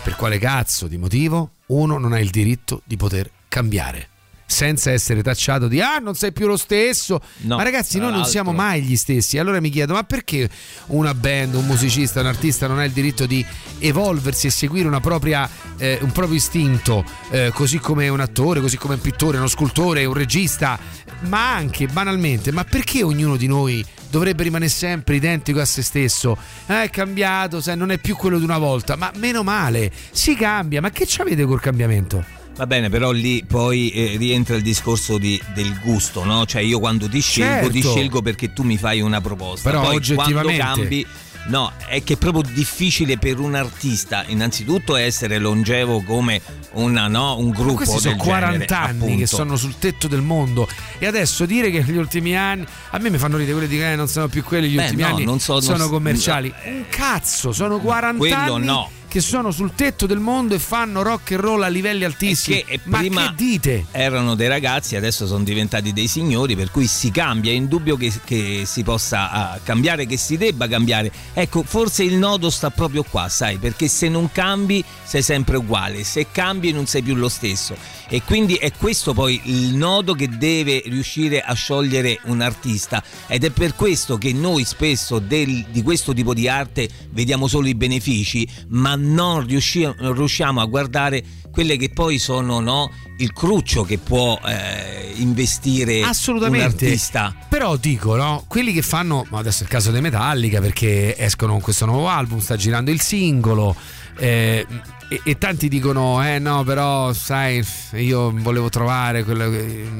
S3: Per quale cazzo di motivo uno non ha il diritto di poter cambiare? Senza essere tacciato di ah non sei più lo stesso.
S6: No,
S3: ma ragazzi noi non
S6: l'altro.
S3: siamo mai gli stessi. Allora mi chiedo ma perché una band un musicista un artista non ha il diritto di evolversi e seguire una propria, eh, un proprio istinto eh, così come un attore così come un pittore uno scultore un regista? Ma anche banalmente ma perché ognuno di noi dovrebbe rimanere sempre identico a se stesso? Eh, è cambiato sai, non è più quello di una volta. Ma meno male si cambia. Ma che ci avete col cambiamento
S6: Va bene, però lì poi eh, rientra il discorso di- del gusto, no? Cioè io quando ti scelgo, ti
S3: Certo.
S6: scelgo perché tu mi fai una proposta.
S3: Però
S6: poi
S3: oggettivamente-
S6: quando cambi No, è che è proprio difficile per un artista, innanzitutto, essere longevo come una, no, un
S3: Ma
S6: gruppo
S3: questi sono
S6: del
S3: 40
S6: genere,
S3: anni
S6: appunto.
S3: che sono sul tetto del mondo e adesso dire che negli ultimi anni a me mi fanno ridere quelli di che non sono più quelli gli
S6: Beh,
S3: ultimi
S6: no,
S3: anni
S6: non so- non
S3: sono
S6: so-
S3: commerciali un cazzo sono 40
S6: Quello
S3: anni
S6: no.
S3: Che sono sul tetto del mondo e fanno rock and roll a livelli altissimi
S6: Che
S3: ma
S6: prima
S3: che dite
S6: erano dei ragazzi, adesso sono diventati dei signori, per cui si cambia, è indubbio che, che si possa ah, cambiare, che si debba cambiare. Ecco, forse il nodo sta proprio qua, sai, perché se non cambi sei sempre uguale, se cambi non sei più lo stesso. E quindi è questo poi il nodo che deve riuscire a sciogliere un artista ed è per questo che noi spesso del- di questo tipo di arte vediamo solo i benefici, ma non riusci- non riusciamo a guardare quelle che poi sono no, il cruccio che può eh, investire un artista.
S3: Però dico, no? Quelli che fanno, ma adesso è il caso dei Metallica perché escono con questo nuovo album, sta girando il singolo. eh, e, e tanti dicono: Eh no, però sai, io volevo trovare quello-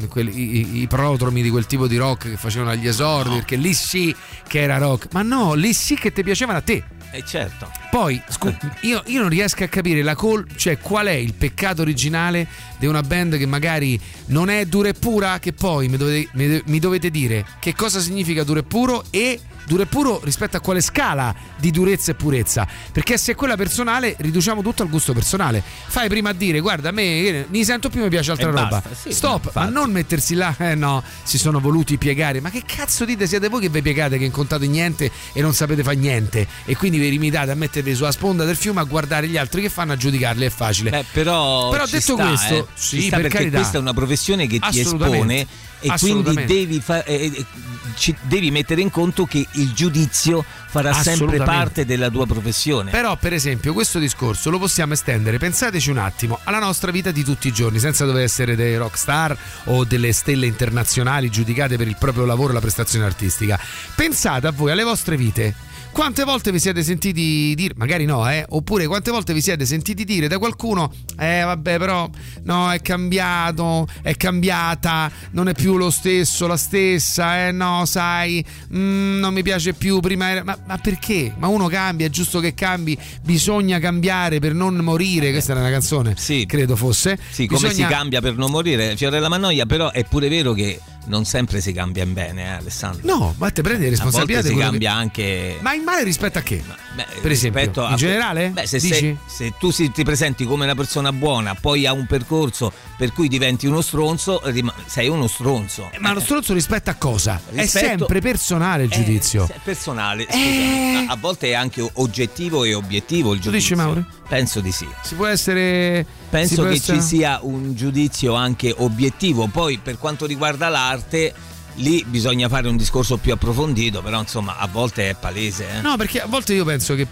S3: quelli- i, i prodromi di quel tipo di rock che facevano agli esordi, perché lì sì che era rock. Ma no, lì sì che ti piacevano a te.
S6: E certo.
S3: Poi, scu- io, io non riesco a capire la col- cioè qual è il peccato originale di una band che magari non è dura e pura, che poi mi dovete, mi- mi dovete dire che cosa significa duro e puro e duro e puro rispetto a quale scala di durezza e purezza. Perché se è quella personale, riduciamo tutto al gusto personale. Fai prima a dire, guarda, a me eh, mi sento più, mi piace altra
S6: E
S3: roba.
S6: basta, sì,
S3: Stop, ma non mettersi là, eh no, si sono voluti piegare. Ma che cazzo dite? Siete voi che vi piegate, che incontrate niente e non sapete fare niente. E quindi vi limitate a mettervi sulla sponda del fiume a guardare gli altri che fanno, a giudicarli, è facile.
S6: Beh, però,
S3: Però detto
S6: sta,
S3: questo,
S6: eh.
S3: sì, per
S6: perché
S3: carità.
S6: questa è una professione che ti espone e quindi devi, fa- eh, eh, ci- devi mettere in conto che il giudizio farà sempre parte della tua professione.
S3: Però, per esempio, questo discorso lo possiamo estendere, pensateci un attimo, alla nostra vita di tutti i giorni, senza dover essere dei rockstar o delle stelle internazionali giudicate per il proprio lavoro e la prestazione artistica. Pensate a voi, alle vostre vite. Quante volte vi siete sentiti dire, magari no, eh, oppure quante volte vi siete sentiti dire da qualcuno, eh vabbè però no, è cambiato, è cambiata, non è più lo stesso, la stessa, eh no, sai, mm, non mi piace più, prima era... Ma, ma perché? Ma uno cambia, è giusto che cambi, bisogna cambiare per non morire, questa era una canzone,
S6: Sì.
S3: credo fosse.
S6: Sì, come
S3: Bisogna-
S6: si cambia per non morire, Fiorella Mannoia, però è pure vero che non sempre si cambia in bene, eh, Alessandro.
S3: No, ma te prendi le
S6: A volte
S3: responsabilità
S6: si cambia
S3: che-
S6: anche.
S3: Ma in male rispetto a che?
S6: Beh,
S3: per esempio,
S6: rispetto
S3: in
S6: a-
S3: generale?
S6: Beh, se, sei- se tu si- ti presenti come una persona buona, poi ha un percorso per cui diventi uno stronzo, sei uno stronzo.
S3: Ma lo stronzo rispetto a cosa? è
S6: Rispetto-
S3: sempre personale il
S6: Eh,
S3: giudizio.
S6: È personale, scusa, a, a volte è anche oggettivo e obiettivo il
S3: Tu dici,
S6: giudizio.
S3: Mauro?
S6: Penso di sì.
S3: Si può essere.
S6: Penso
S3: può
S6: che
S3: essere-
S6: ci sia un giudizio anche obiettivo. Poi, per quanto riguarda l'arte, lì bisogna fare un discorso più approfondito, però insomma, a volte è palese. eh.
S3: No, perché a volte io penso che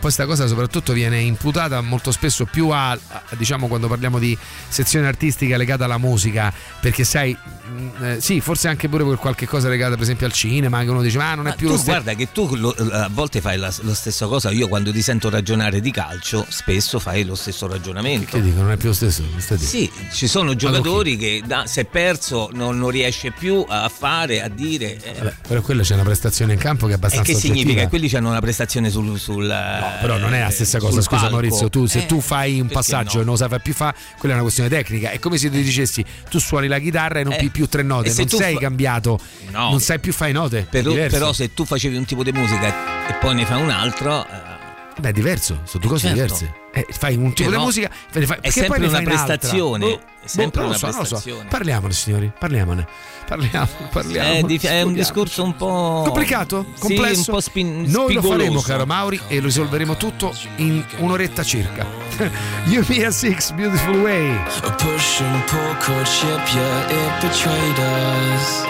S3: questa cosa soprattutto viene imputata molto spesso più a, a- diciamo quando parliamo di sezione artistica legata alla musica, perché sai, mh, eh, sì, forse anche pure per qualche cosa legata per esempio al cinema, che uno dice "Ma non è
S6: Ma
S3: più
S6: tu
S3: lo stesso".
S6: guarda che tu lo- a volte fai la, la stessa cosa. Io quando ti sento ragionare di calcio, spesso fai lo stesso ragionamento.
S3: Che dico, non è più lo stesso?
S6: Sì, ci sono giocatori che da, se è perso non, non riesce più a fare, a dire. eh,
S3: Vabbè, però quella c'è una prestazione in campo che è
S6: e
S3: abbastanza
S6: che significa?
S3: oggettiva.
S6: Che quelli hanno una prestazione sul. sul
S3: No, però non è la stessa cosa, scusa
S6: palco.
S3: Maurizio, tu se
S6: Eh,
S3: tu fai un passaggio
S6: no?
S3: e non lo sai fare più fa, quella è una questione tecnica. È come se ti dicessi tu suoni la chitarra e non
S6: Eh,
S3: pi più tre note,
S6: e se
S3: non
S6: tu
S3: sei
S6: fa-
S3: cambiato,
S6: No.
S3: non sai più fare note.
S6: Però, però se tu facevi un tipo di musica e poi ne fai un altro. Eh,
S3: Beh, è diverso, sono due cose
S6: certo.
S3: diverse. Eh, fai un tipo
S6: Però
S3: di musica, fai,
S6: è sempre
S3: poi ne
S6: una prestazione,
S3: Boh,
S6: è sempre
S3: boh,
S6: una
S3: so, lo so.
S6: prestazione.
S3: Parliamone, signori, parliamone. Parliamo, parliamo.
S6: è, dif- è un discorso un po'.
S3: Complicato?
S6: Sì,
S3: Complesso?
S6: un po' spin-
S3: Noi lo faremo, caro Mauri, e lo risolveremo tutto in un'oretta circa. you Me a Six, Beautiful Way.
S9: A push and pull courtship, yeah, it betrayed us.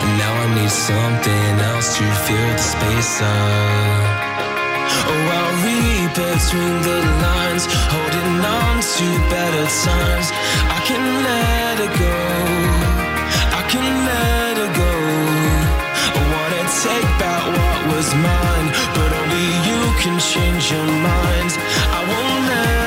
S9: And now I need something else to fill the space up. Oh, I'll read between the lines, holding on to better times. I can let it go. I can let it go. I wanna take back what was mine, but only you can change your mind. I won't let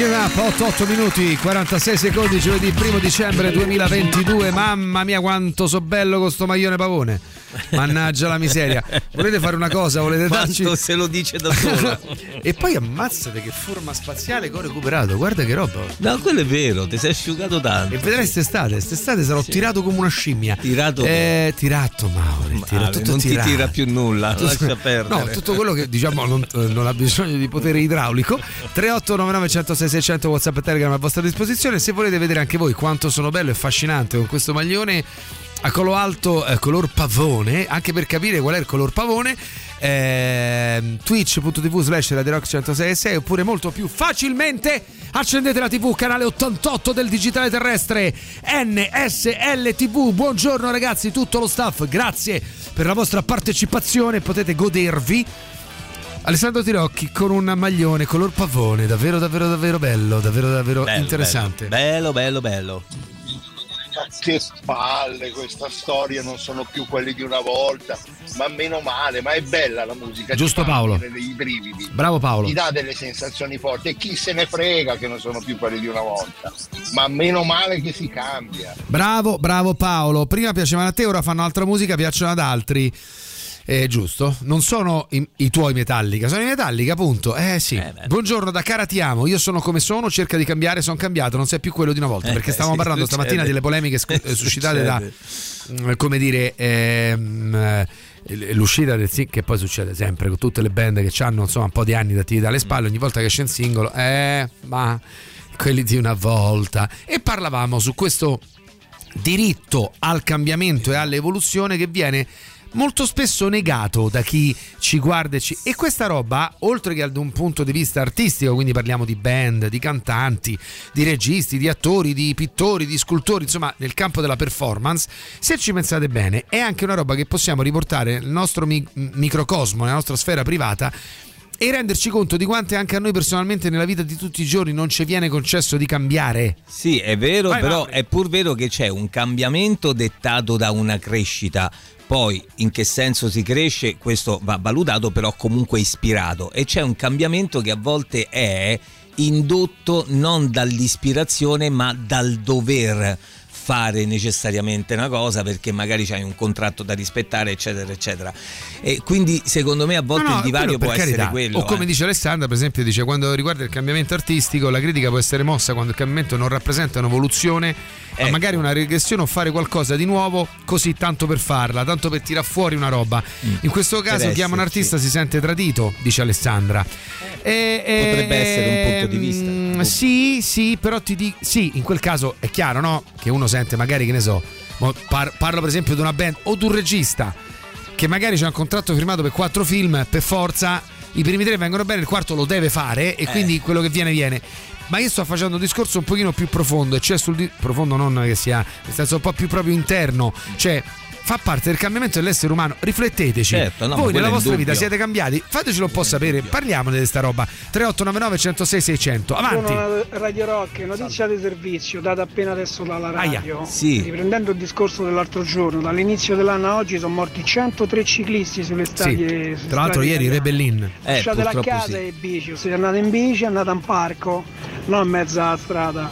S3: Give Up 8, minuti 46 secondi giovedì 1 dicembre 2022 mamma mia quanto so bello con sto maglione pavone mannaggia la miseria volete fare una cosa volete darci
S6: Quanto se lo dice da solo.
S3: e poi ammazzate che forma spaziale che ho recuperato guarda che roba
S6: No, quello è vero, ti sei asciugato tanto.
S3: e vedrai quest'estate quest'estate sarò tirato come una scimmia
S6: Tirato
S3: eh, tirato Mauri tira,
S6: Male,
S3: tutto
S6: non
S3: tirato.
S6: ti tira più nulla, lascia perdere.
S3: No, tutto quello che diciamo non, non ha bisogno di potere idraulico. 3899 106 600 WhatsApp e Telegram a vostra disposizione. Se volete vedere anche voi quanto sono bello e affascinante con questo maglione a collo alto, eh, color pavone, anche per capire qual è il color pavone. ehm, twitch.tv slash Radio Rock 106 oppure molto più facilmente accendete la tv canale 88 del digitale terrestre NSL TV buongiorno ragazzi tutto lo staff grazie per la vostra partecipazione potete godervi Alessandro Tirocchi con un maglione color pavone davvero davvero davvero bello davvero davvero
S6: Bello,
S3: interessante
S6: Bello, bello, bello.
S25: Che palle questa storia, non sono più quelli di una volta, ma meno male, ma è bella la musica.
S3: Giusto, Paolo.
S25: dei brividi.
S3: Bravo Paolo.
S25: Ti dà delle sensazioni forti e chi se ne frega che non sono più quelli di una volta, ma meno male che si cambia.
S3: Bravo, bravo Paolo. Prima piacevano a te, ora fanno altra musica, piacciono ad altri. Eh, giusto? Non sono i, i tuoi Metallica, sono i Metallica, appunto. Eh sì. Buongiorno da cara ti amo. Io sono come sono, cerca di cambiare, sono cambiato, non sei più quello di una volta.
S6: Eh,
S3: perché stavamo
S6: sì,
S3: parlando
S6: succede.
S3: stamattina delle polemiche sc- eh, suscitate da mm, come dire ehm, eh, l'uscita del singolo che poi succede sempre con tutte le band che hanno insomma un po' di anni di attività alle spalle ogni volta che esce un singolo eh ma quelli di una volta e parlavamo su questo diritto al cambiamento e all'evoluzione che viene molto spesso negato da chi ci guarda e, ci... e questa roba, oltre che ad un punto di vista artistico, quindi parliamo di band, di cantanti, di registi, di attori, di pittori, di scultori, insomma nel campo della performance, se ci pensate bene, è anche una roba che possiamo riportare nel nostro mi- microcosmo, nella nostra sfera privata e renderci conto di quante anche a noi personalmente nella vita di tutti i giorni non ci viene concesso di cambiare.
S6: Sì, è vero,
S3: Vai,
S6: però
S3: Mauri.
S6: è pur vero che c'è un cambiamento dettato da una crescita. Poi in che senso si cresce, questo va valutato, però comunque ispirato. E c'è un cambiamento che a volte è indotto non dall'ispirazione, ma dal dover fare necessariamente una cosa perché magari c'hai un contratto da rispettare eccetera eccetera e quindi secondo me a volte
S3: No, no,
S6: il divario può essere
S3: carità.
S6: quello
S3: O come
S6: eh.
S3: dice Alessandra, per esempio, dice quando riguarda il cambiamento artistico, la critica può essere mossa quando il cambiamento non rappresenta un'evoluzione, ma
S6: Ecco.
S3: magari una regressione o fare qualcosa di nuovo, così tanto per farla, tanto per tirar fuori una roba. In questo caso
S6: Per
S3: chi ama un artista si sente tradito, dice Alessandra. E- e-
S6: Potrebbe essere un punto di vista.
S3: mm, Sì, sì, però ti dico, sì, in quel caso è chiaro, no? Che uno sente magari, che ne so, par- parlo per esempio di una band o di un regista che magari c'è un contratto firmato per quattro film, per forza i primi tre vengono bene, il quarto lo deve fare
S6: Eh.
S3: e quindi quello che viene viene. Ma io sto facendo un discorso un pochino più profondo, e cioè sul di- profondo non che sia, nel senso un po' più proprio interno, cioè fa parte del cambiamento dell'essere umano. Rifletteteci.
S6: Certo, no,
S3: Voi nella vostra vita siete cambiati? Fatecelo un po' sapere, parliamone di sta roba. 3899 106 600. Avanti.
S26: Sono Radio Rock, notizia di servizio data appena adesso dalla radio.
S3: Aia, sì.
S26: Riprendendo il discorso dell'altro giorno, dall'inizio dell'anno a oggi sono morti 103 ciclisti sulle
S3: Sì.
S26: strade. sulle
S3: Tra l'altro ieri. Rebellin.
S26: Lasciate la casa e bici, siete andati in bici, andate in parco, non in mezzo alla strada.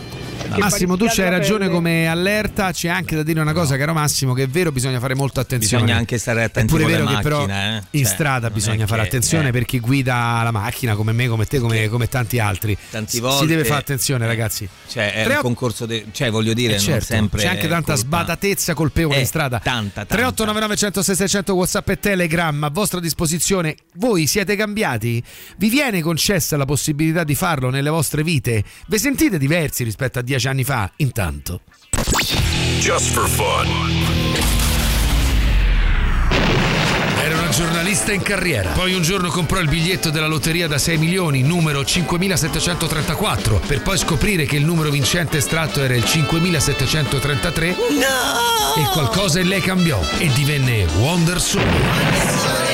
S3: Massimo, tu c'hai ragione
S26: pelle.
S3: come allerta. C'è anche da dire una cosa, caro Massimo, che è vero, bisogna fare molta attenzione.
S6: Bisogna anche stare attenti
S3: È pure
S6: con le
S3: vero che però
S6: macchine, eh.
S3: in
S6: Cioè,
S3: strada bisogna
S6: è
S3: fare
S6: che-
S3: attenzione
S6: eh.
S3: per chi guida la macchina, come me, come te, come, come tanti altri.
S6: Tanti
S3: Si-
S6: volte-
S3: Si deve fare attenzione, ragazzi.
S6: Cioè, è
S3: Tre-
S6: un concorso, de- cioè voglio dire,
S3: Eh,
S6: non
S3: certo,
S6: sempre
S3: c'è anche
S6: è
S3: tanta
S6: colpa-
S3: sbadatezza colpevole
S6: Eh,
S3: in strada.
S6: Tanta, tanta.
S3: 3899 106 600 WhatsApp e Telegram a vostra disposizione. Voi siete cambiati? Vi viene concessa la possibilità di farlo nelle vostre vite? Vi sentite diversi rispetto a dieci anni fa? Intanto.
S27: Just for fun.
S3: Era una giornalista in carriera. Poi un giorno comprò il biglietto della lotteria da 6 milioni, numero 5734, per poi scoprire che il numero vincente estratto era il 5733. No! E qualcosa in lei cambiò e divenne Wonder Soul.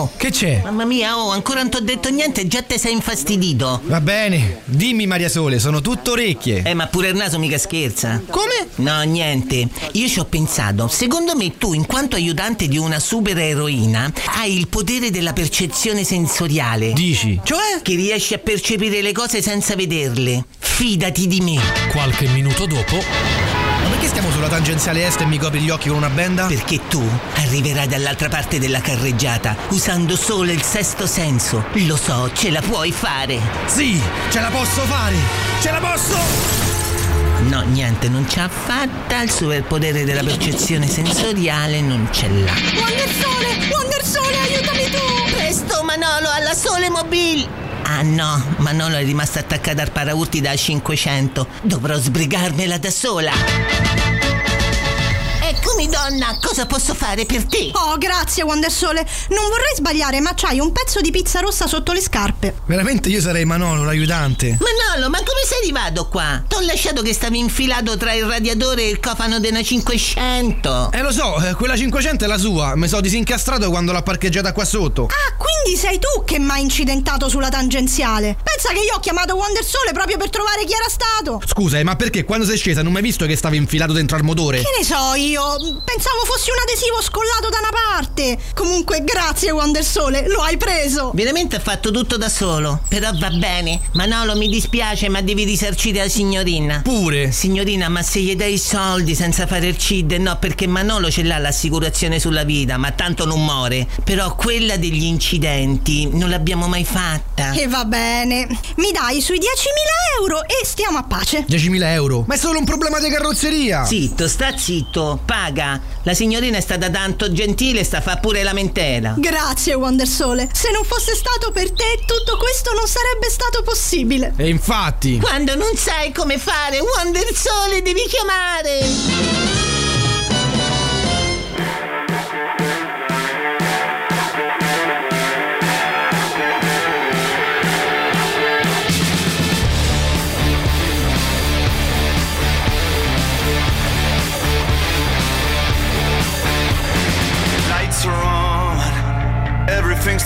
S28: Oh,
S29: che c'è?
S28: Mamma mia, oh, ancora non ti ho detto niente, già te sei infastidito.
S29: Va bene, dimmi Maria Sole, sono tutto orecchie.
S28: Eh, ma pure il naso mica scherza.
S29: Come?
S28: No, niente. Io ci ho pensato, secondo me tu, in quanto aiutante di una supereroina, hai il potere della percezione sensoriale.
S29: Dici?
S28: Cioè? Che riesci a percepire le cose senza vederle. Fidati di me.
S29: Qualche minuto dopo. Stiamo sulla tangenziale est e mi copri gli occhi con una benda?
S28: Perché tu arriverai dall'altra parte della carreggiata usando solo il sesto senso. Lo so, ce la puoi fare.
S29: Sì, ce la posso fare! Ce la posso!
S28: No, niente, non ce l'ha fatta. Il superpotere della percezione sensoriale non ce l'ha.
S30: Wonder Sole! Wonder Sole, aiutami tu!
S28: Presto, Manolo, alla Sole Mobile! Ah no, Manolo è rimasto attaccato al paraurti da 500. Dovrò sbrigarmela da sola. Eccomi donna, cosa posso fare per te?
S30: Oh, grazie Wonder Sole. Non vorrei sbagliare, ma c'hai un pezzo di pizza rossa sotto le scarpe.
S29: Veramente io sarei Manolo, l'aiutante.
S28: Manolo, ma come sei arrivato qua? T'ho lasciato che stavi infilato tra il radiatore e il cofano della 500.
S29: Eh lo so, eh, quella 500 è la sua. Mi sono disincastrato quando l'ha parcheggiata qua sotto.
S30: Ah, quindi sei tu che mi hai incidentato sulla tangenziale. Pensa che io ho chiamato Wonder Sole proprio per trovare chi era stato.
S29: Scusa, eh, ma perché quando sei scesa non mi hai visto che stavi infilato dentro al motore?
S30: Che ne so io? Pensavo fossi un adesivo scollato da una parte. Comunque, grazie Wonder Sole, lo hai preso.
S28: Veramente ha fatto tutto da solo. Però va bene. Manolo, mi dispiace, ma devi risarcire la signorina.
S29: Pure.
S28: Signorina, ma se gli dai i soldi senza fare il CID, no, perché Manolo ce l'ha l'assicurazione sulla vita, ma tanto non muore. Però quella degli incidenti non l'abbiamo mai fatta.
S30: E va bene. Mi dai sui 10.000 euro e stiamo a pace.
S29: 10.000 euro? Ma è solo un problema di carrozzeria.
S28: Zitto, sta zitto, paga. La signorina è stata tanto gentile, sta a fa pure lamentela.
S30: Grazie Wonder Sole. Se non fosse stato per te, tutto questo non sarebbe stato possibile.
S29: E infatti.
S28: Quando non sai come fare, Wonder Sole devi chiamare.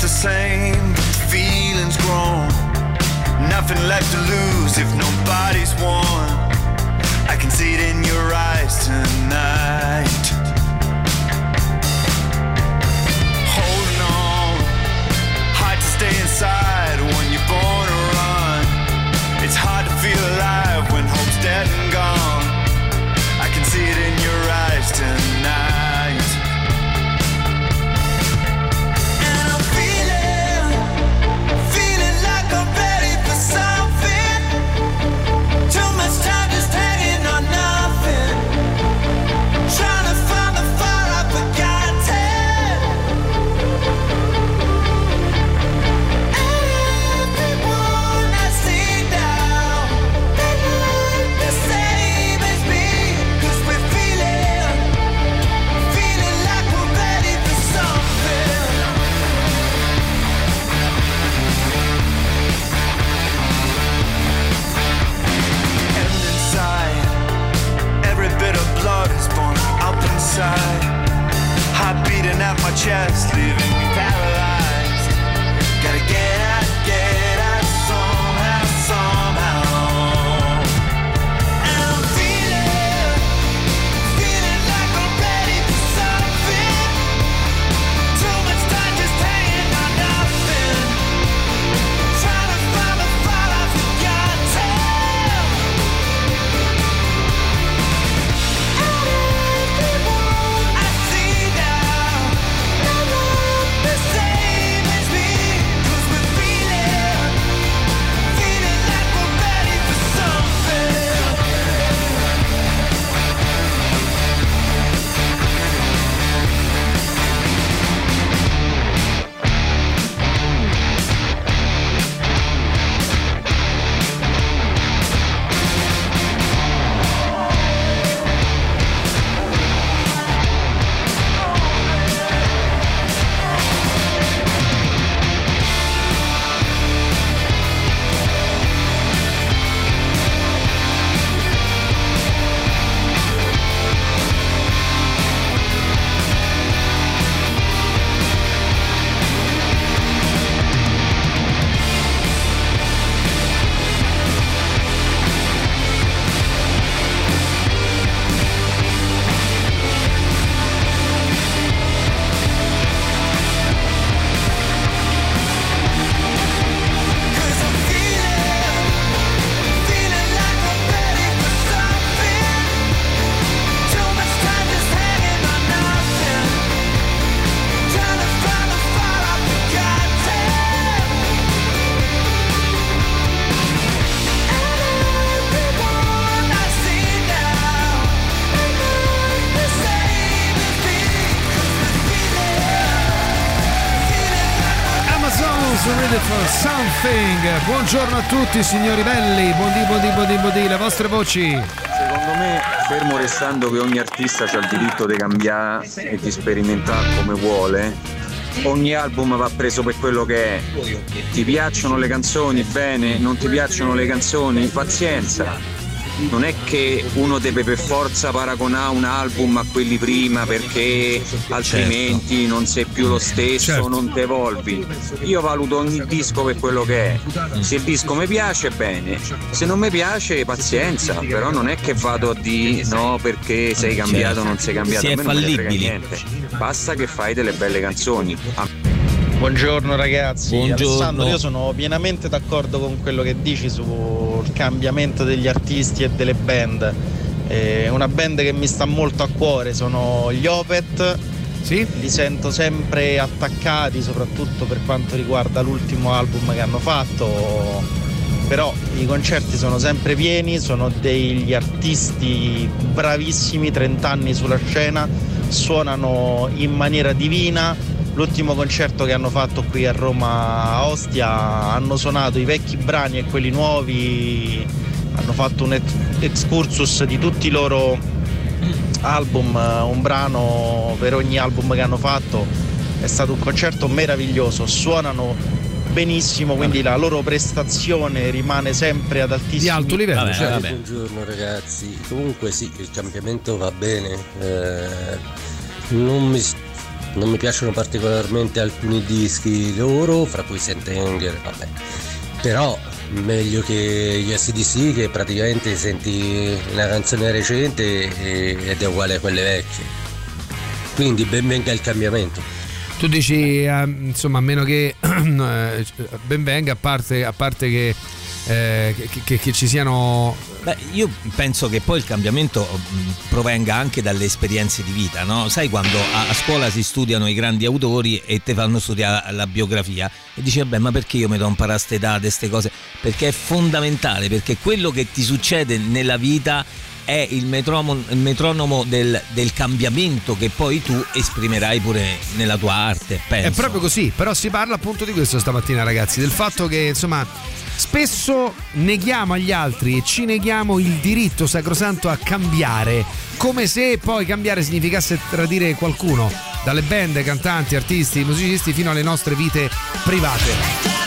S9: The same, feelings grown. Nothing left to lose if nobody's won.
S3: Buongiorno a tutti signori belli, buondì, buondì, buondì, buondì, le vostre voci.
S31: Secondo me, fermo restando che ogni artista ha il diritto di cambiare e di sperimentare come vuole, ogni album va preso per quello che è. Ti piacciono le canzoni, bene, non ti piacciono le canzoni, pazienza. Non è che uno deve per forza paragonare un album a quelli prima perché altrimenti non sei più lo stesso,
S3: Certo.
S31: non ti evolvi. Io valuto ogni disco per quello che è. Se il disco mi piace, bene. Se non mi piace, pazienza. Però non è che vado a dire no perché sei cambiato o non sei cambiato.
S6: Si
S31: A
S6: è
S31: me non me ne frega
S6: fallibili.
S31: niente. Basta che fai delle belle canzoni. A-
S15: Buongiorno ragazzi,
S31: Buongiorno.
S15: Alessandro, io sono pienamente d'accordo con quello che dici sul cambiamento degli artisti e delle band. Eh, una band che mi sta molto a cuore sono gli Opet. Li sento sempre attaccati, soprattutto per quanto riguarda l'ultimo album che hanno fatto. Però i concerti sono sempre pieni, sono degli artisti bravissimi, 30 anni sulla scena, suonano in maniera divina. L'ultimo concerto che hanno fatto qui a Roma a Ostia hanno suonato i vecchi brani e quelli nuovi, hanno fatto un ex- excursus di tutti i loro album, un brano per ogni album che hanno fatto. È stato un concerto meraviglioso, suonano benissimo, quindi la loro prestazione rimane sempre ad altissimo
S3: alto livello,
S32: Vabbè,
S3: certo.
S32: vabbè. Buongiorno ragazzi, comunque sì, il cambiamento va bene, eh, non, mi, non mi piacciono particolarmente alcuni dischi loro, fra cui Sentenger, vabbè, però meglio che gli ACDC che praticamente senti una canzone recente ed è uguale a quelle vecchie, quindi ben venga il cambiamento.
S3: Tu dici, eh, insomma, a meno che eh, ben venga, a parte, a parte che, eh, che- che- che ci siano
S6: Beh, io penso che poi il cambiamento mh, provenga anche dalle esperienze di vita, no? Sai quando a, scuola si studiano i grandi autori e te fanno studiare la biografia e dici vabbè ma perché io mi devo imparare queste date, queste cose? Perché è fondamentale, perché quello che ti succede nella vita è il metronomo, il metronomo del, del cambiamento che poi tu esprimerai pure nella tua arte, penso.
S3: È proprio così, però si parla appunto di questo stamattina ragazzi, del fatto che insomma spesso neghiamo agli altri e ci neghiamo il diritto sacrosanto a cambiare, come se poi cambiare significasse tradire qualcuno, dalle band, cantanti, artisti, musicisti fino alle nostre vite private.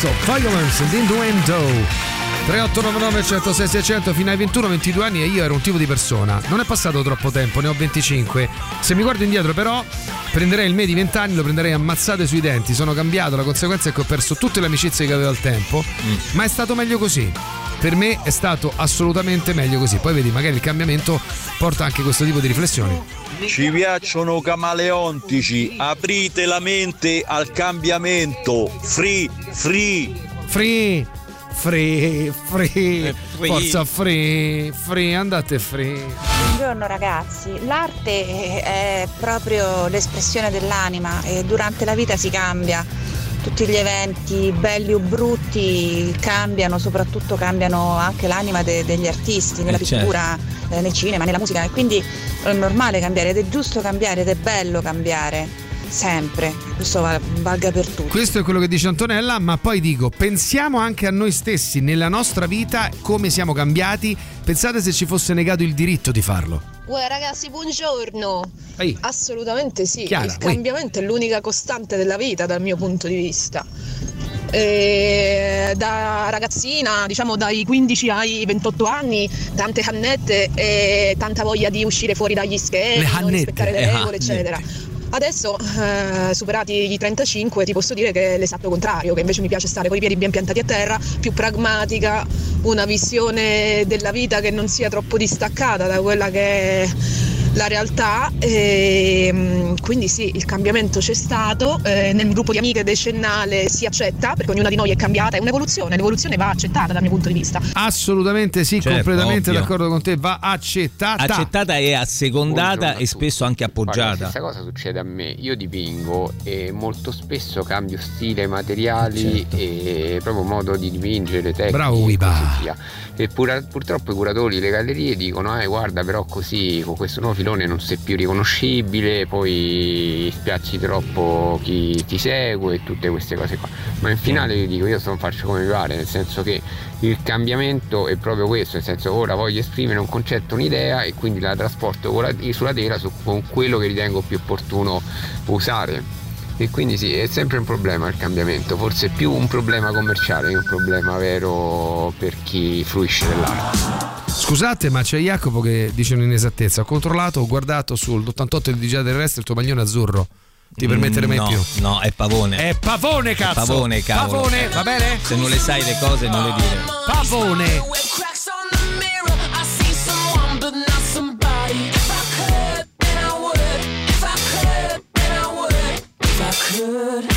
S9: The of Violence and Innuendo.
S3: 3899 106 600 fino ai 21 22 anni e io ero un tipo di persona. Non è passato troppo tempo ne ho 25 se mi guardo indietro però prenderei il me di 20 anni lo prenderei ammazzate sui denti. Sono cambiato la conseguenza è che ho perso tutte le amicizie che avevo al tempo ma è stato meglio così. Per me è stato assolutamente meglio così. Poi vedi magari il cambiamento porta anche questo tipo di riflessioni
S33: Ci piacciono camaleontici, aprite la mente al cambiamento. Free, free.
S3: Free, free, free,
S33: free.
S3: forza free, free, andate free.
S34: Buongiorno ragazzi, l'arte è proprio l'espressione dell'anima e durante la vita si cambia. Tutti gli eventi belli o brutti cambiano, soprattutto cambiano anche l'anima de- degli artisti, nella
S6: Eh, certo.
S34: pittura, eh, nel cinema, nella musica e quindi è normale cambiare ed è giusto cambiare ed è bello cambiare, sempre. Questo va- valga per tutti.
S3: Questo è quello che dice Antonella, ma poi dico, pensiamo anche a noi stessi nella nostra vita come siamo cambiati. Pensate se ci fosse negato il diritto di farlo.
S35: Uè ragazzi, buongiorno.
S3: Ehi.
S35: Assolutamente sì.
S3: Chiara,
S35: Il
S3: uè.
S35: cambiamento è l'unica costante della vita dal mio punto di vista. E da ragazzina, diciamo dai 15 ai 28 anni, tante cannette e tanta voglia di uscire fuori dagli schemi, rispettare le
S3: le
S35: regole,
S3: cannette.
S35: eccetera. Adesso, eh, superati i 35, ti posso dire che è l'esatto contrario, che invece mi piace stare con i piedi ben piantati a terra, più pragmatica, una visione della vita che non sia troppo distaccata da quella che è la realtà. E, mm, quindi sì, il cambiamento c'è stato, eh, nel gruppo di amiche decennale si accetta, perché ognuna di noi è cambiata, è un'evoluzione, l'evoluzione va accettata dal mio punto di vista.
S3: Assolutamente sì,
S6: Certo,
S3: completamente
S6: ovvio.
S3: d'accordo con te, va accettata.
S6: accettata e assecondata e spesso anche
S36: Guarda,
S6: appoggiata
S36: stessa cosa succede a me, io dipingo e molto spesso cambio stile, materiali e proprio modo di dipingere, tecniche
S3: Bravo,
S36: e
S3: Wiba.
S36: così via. E pura- purtroppo i curatori, le gallerie dicono, eh guarda però così con questo nuovo filone non sei più riconoscibile, poi spiacci troppo chi ti segue e tutte queste cose qua. Ma in finale io dico, io sono faccio come mi pare, nel senso che il cambiamento è proprio questo, nel senso ora voglio esprimere un concetto, un'idea e quindi la trasporto sulla tela su- con quello che ritengo più opportuno usare. E quindi sì, è sempre un problema il cambiamento, forse più un problema commerciale che un problema vero per chi fruisce dell'arte.
S3: Scusate, ma c'è Jacopo che dice un'inesattezza. Ho controllato, ho guardato sull'88 del DJ del resto il tuo maglione azzurro. Ti permettere mai
S6: Mm, no,
S3: più?
S6: No, è pavone.
S3: È pavone, cazzo!
S6: È pavone, cavolo.
S3: Pavone, va bene?
S6: Se non le sai le cose non le dire.
S3: Pavone! good.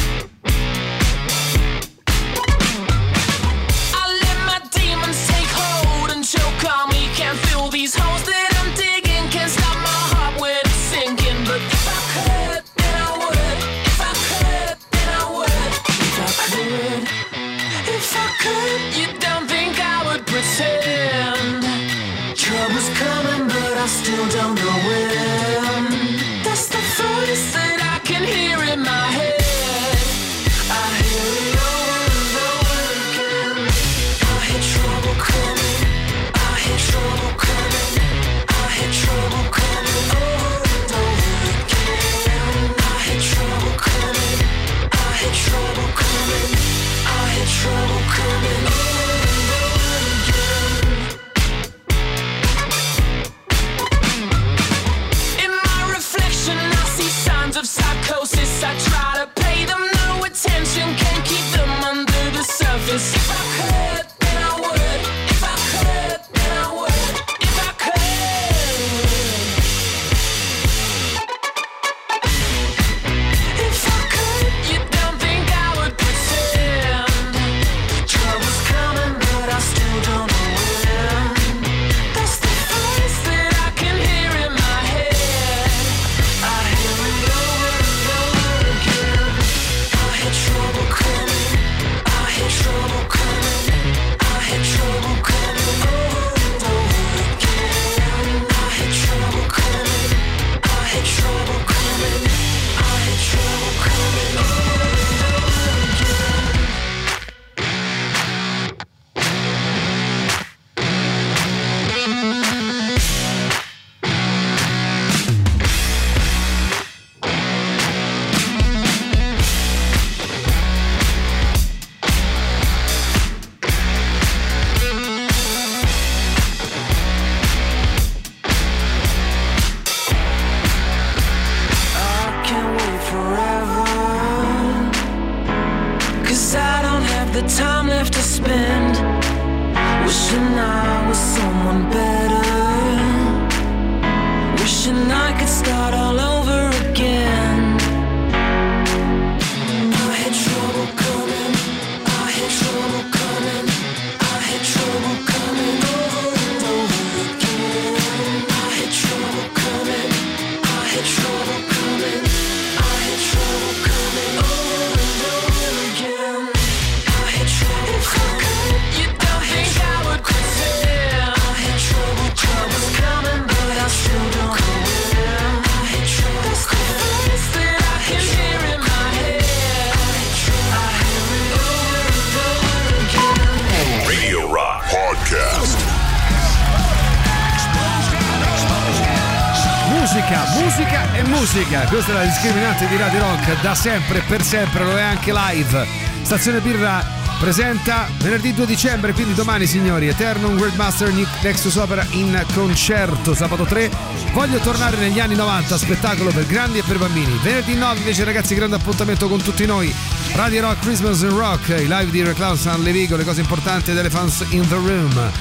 S3: Questa è la discriminante di Radio Rock da sempre e per sempre, lo è anche live. Stazione Birra presenta venerdì 2 dicembre, quindi domani signori, Eternum Grandmaster Nexus Opera in concerto, sabato 3. Voglio tornare negli anni 90, spettacolo per grandi e per bambini. Venerdì 9 invece ragazzi grande appuntamento con tutti noi. Radio Rock Christmas in Rock, i live di Reclown San Levigo, le cose importanti ed Elephants in the Room.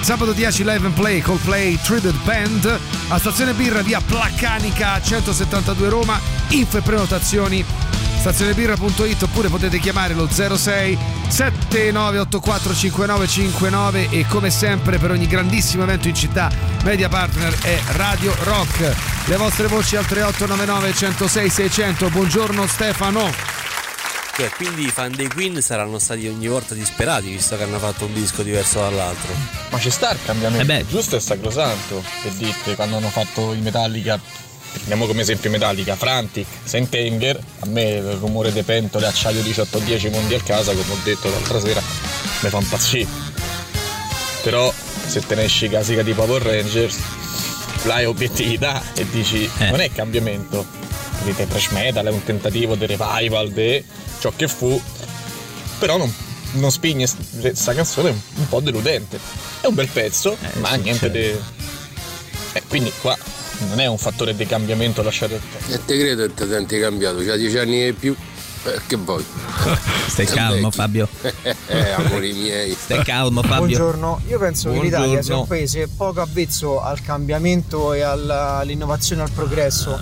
S3: Sabato 10 Live and Play Coldplay Tribute Band a Stazione Birra via Placcanica 172 Roma. Info e prenotazioni stazionebirra.it oppure potete chiamare lo 06 7984 5959 e come sempre per ogni grandissimo evento in città media partner è Radio Rock. Le vostre voci al 3899 106 600 buongiorno Stefano
S37: Cioè, quindi i fan dei Queen saranno stati ogni volta disperati visto che hanno fatto un disco diverso dall'altro.
S38: Ma ci sta il cambiamento,
S37: Eh beh.
S38: giusto e sacrosanto. Che dite quando hanno fatto i Metallica, prendiamo come esempio i Metallica, Frantic, Saint Anger, a me il rumore dei pentole, acciaio 1810 mondi a casa, come ho detto l'altra sera, mi fa impazzire. Però se te ne esci casica di Power Rangers, è obiettività e dici non è cambiamento. Dite trash metal, è un tentativo di revival di ciò che fu, però non, non spigne questa canzone è un, po' deludente. È un bel pezzo, ma niente di. Eh, quindi qua non è un fattore di cambiamento lasciare
S39: E te credo che ti senti cambiato, c'ha dieci anni e più. Eh, che vuoi?
S6: Stai calmo Fabio.
S39: eh, amori miei.
S6: Stai calmo Fabio.
S26: Buongiorno, io penso che l'Italia sia
S6: Buongiorno.
S26: un paese poco avvezzo al cambiamento e alla- all'innovazione e al progresso,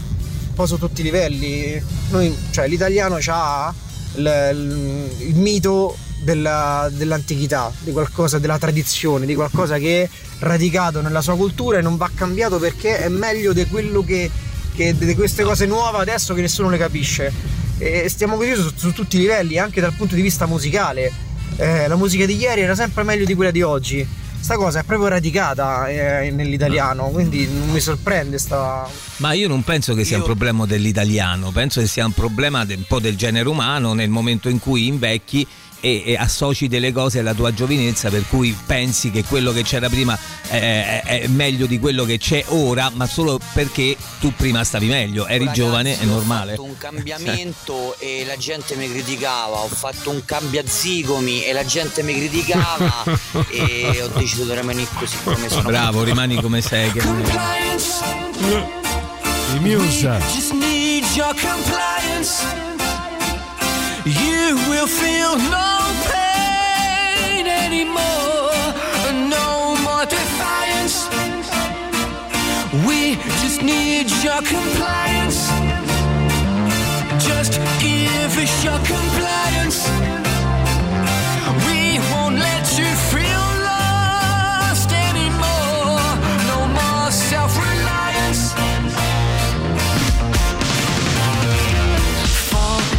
S26: po' su tutti i livelli. Noi, cioè, l'italiano ha il, il mito della- dell'antichità, di qualcosa, della tradizione, di qualcosa che è radicato nella sua cultura e non va cambiato perché è meglio di quello che, che di queste cose nuove adesso che nessuno le capisce. E stiamo così su, su tutti i livelli, anche dal punto di vista musicale. Eh, la musica di ieri era sempre meglio di quella di oggi. Sta cosa è proprio radicata eh, nell'italiano, quindi non mi sorprende sta.
S6: Ma io non penso che sia un problema dell'italiano, penso che sia un problema de- un po' del genere umano nel momento in cui invecchi e, e associ delle cose alla tua giovinezza, per cui pensi che quello che c'era prima è, è- è meglio di quello che c'è ora, ma solo perché tu prima stavi meglio, eri
S40: Ragazzi,
S6: giovane, è
S40: Ho
S6: normale.
S40: fatto un cambiamento e la gente mi criticava, ho fatto un cambiazigomi e la gente mi criticava e ho deciso di rimanere così come sono.
S6: Bravo, rimani come sei. Che...
S3: I Muse.
S9: Just need your compliance. You will feel no pain anymore. No more defiance. We just need your compliance. Just give us your compliance.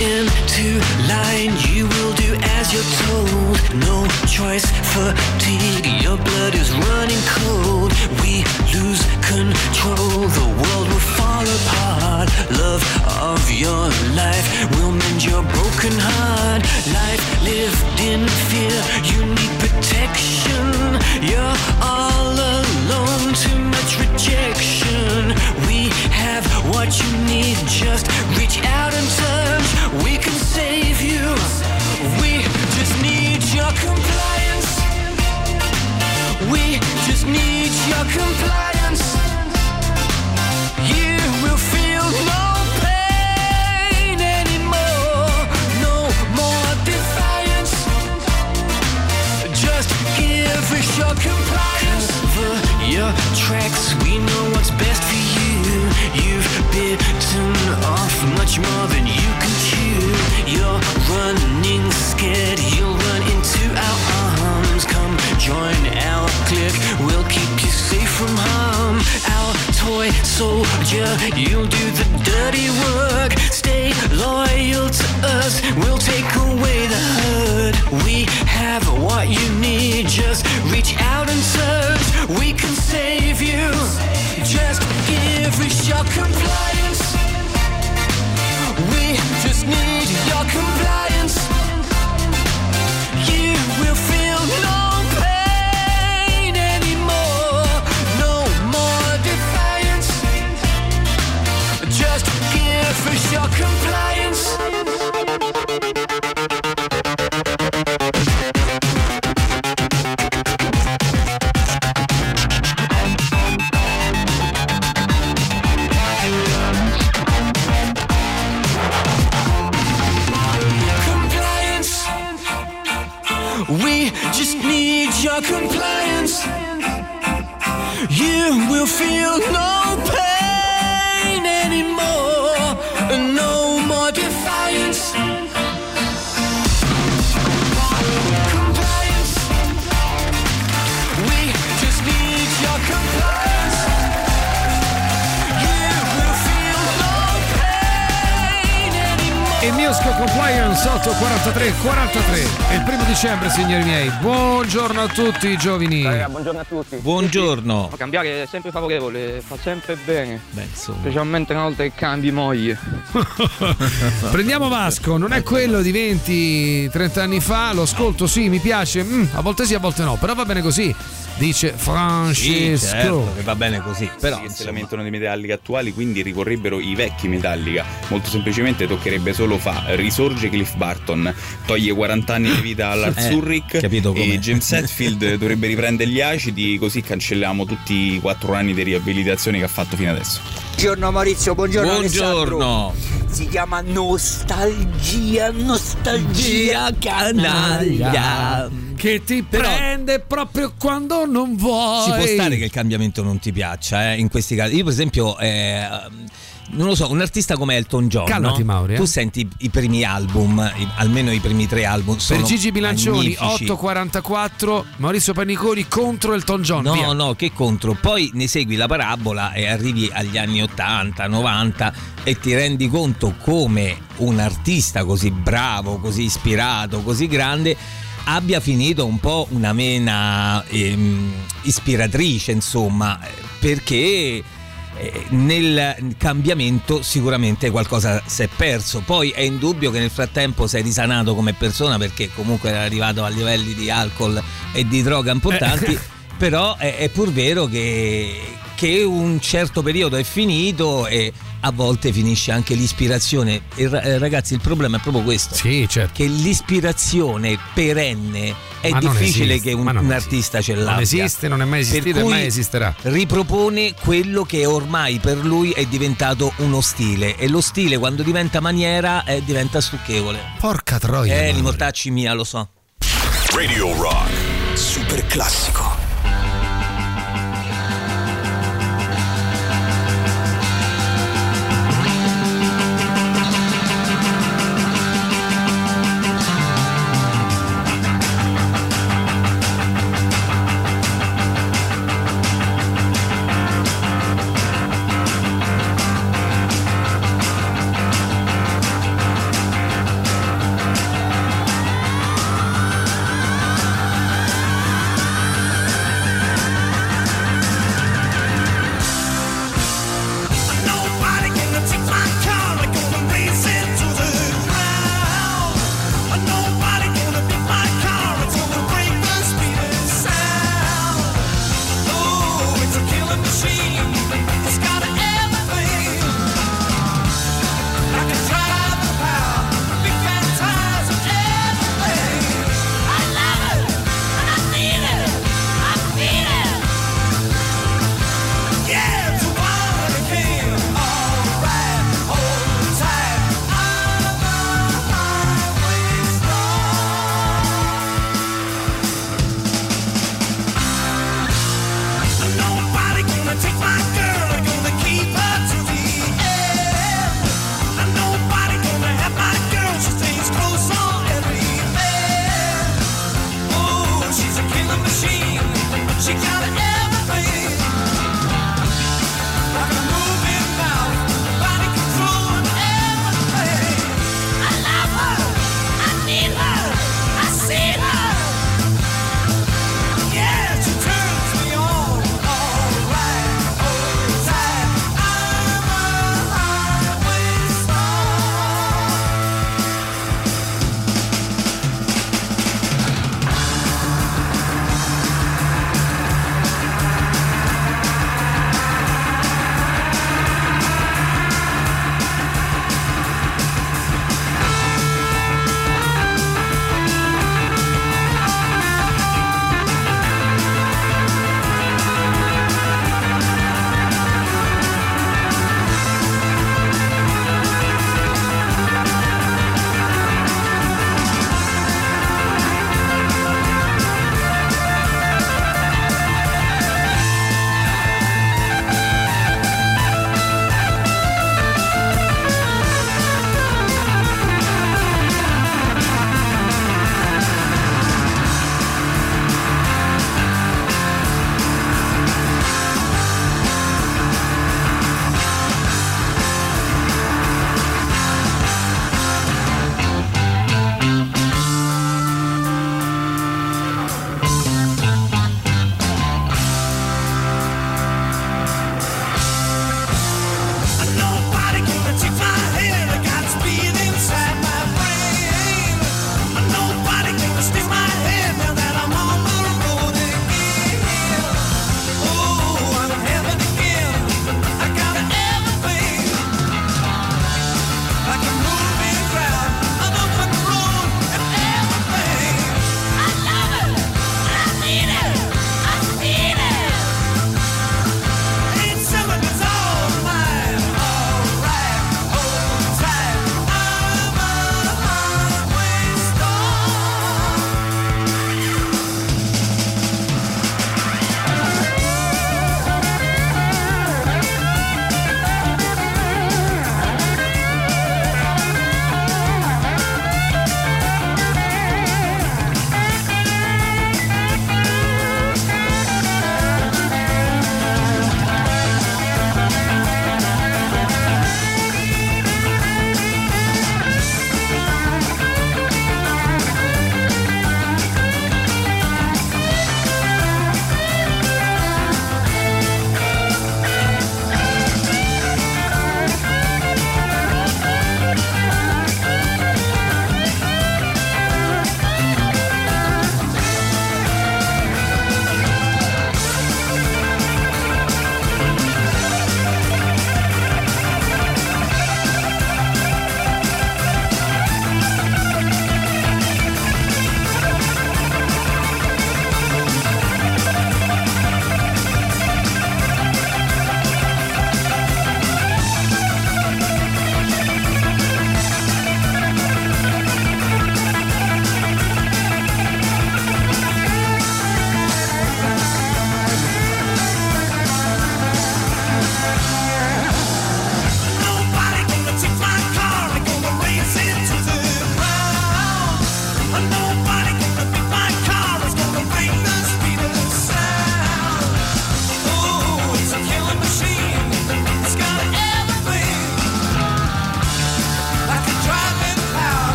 S9: Into line. You will do as you're told. No choice, fatigue. Your blood is running cold. We lose control. The world will fall apart. Love of your life will mend your broken heart. Life lived in fear. You need protection. You're all cracks. We know what's best for you. You've bitten off much more than you can chew. You're running scared. You'll run into our arms. Come join our clique. We'll keep you safe from harm. Our toy soldier. You'll do the dirty work. Stay loyal to us. We'll take
S3: dicembre signori miei buongiorno a tutti i giovani
S41: buongiorno a tutti.
S6: Buongiorno.
S41: Sì, sì. Cambiare è sempre favorevole, fa sempre bene.
S6: Beh.
S41: Specialmente una volta che cambi moglie.
S3: prendiamo Vasco non è quello di 20-30 anni fa lo ascolto sì mi piace mm, a volte sì a volte no però va bene così dice Francesco
S6: Sì, certo, che va bene così. Però
S42: Sì, si lamentano dei Metallica attuali, quindi ricorrebbero i vecchi Metallica. Molto semplicemente toccherebbe solo fa risorge Cliff Barton, toglie 40 anni di vita all'Art
S6: Eh,
S42: Zurich e James Hetfield dovrebbe riprendere gli acidi, così cancelliamo tutti i 4 anni di riabilitazione che ha fatto fino adesso.
S43: Buongiorno Maurizio, buongiorno,
S6: Buongiorno.
S43: Alessandro. Si chiama nostalgia, nostalgia canaglia.
S3: Che ti prende proprio quando non vuoi
S6: Ci può stare che il cambiamento non ti piaccia, eh, in questi casi. Io, per esempio, eh, non lo so, un artista come Elton John.
S3: Calmati,
S6: no?
S3: Mauri, eh.
S6: Tu senti i primi album, i- almeno i primi tre album. Sono
S3: per Gigi Bilancioni
S6: magnifici.
S3: 8.44 Maurizio Paniconi contro Elton John
S6: No,
S3: via.
S6: no, che contro. Poi ne segui la parabola e arrivi agli anni 80, 90 e ti rendi conto come un artista così bravo, così ispirato, così grande abbia finito un po' una mena ehm, ispiratrice, insomma, perché eh, nel cambiamento sicuramente qualcosa si è perso. Poi è indubbio che nel frattempo sei risanato come persona perché comunque era arrivato a livelli di alcol e di droga importanti. Però è, è pur vero che, che un certo periodo è finito e a volte finisce anche l'ispirazione. E eh, ragazzi, il problema è proprio questo:
S3: certo.
S6: che l'ispirazione perenne è
S3: Ma non
S6: difficile
S3: esiste,
S6: che un,
S3: non
S6: un
S3: esiste.
S6: artista ce
S3: Non
S6: l'abbia.
S3: esiste, non è mai esistito e mai esisterà.
S6: Ripropone quello che ormai per lui è diventato uno stile. E lo stile, quando diventa maniera, eh, diventa stucchevole.
S3: Porca troia.
S6: Eh, li mortacci mia, lo so.
S27: Radio Rock. Super classico.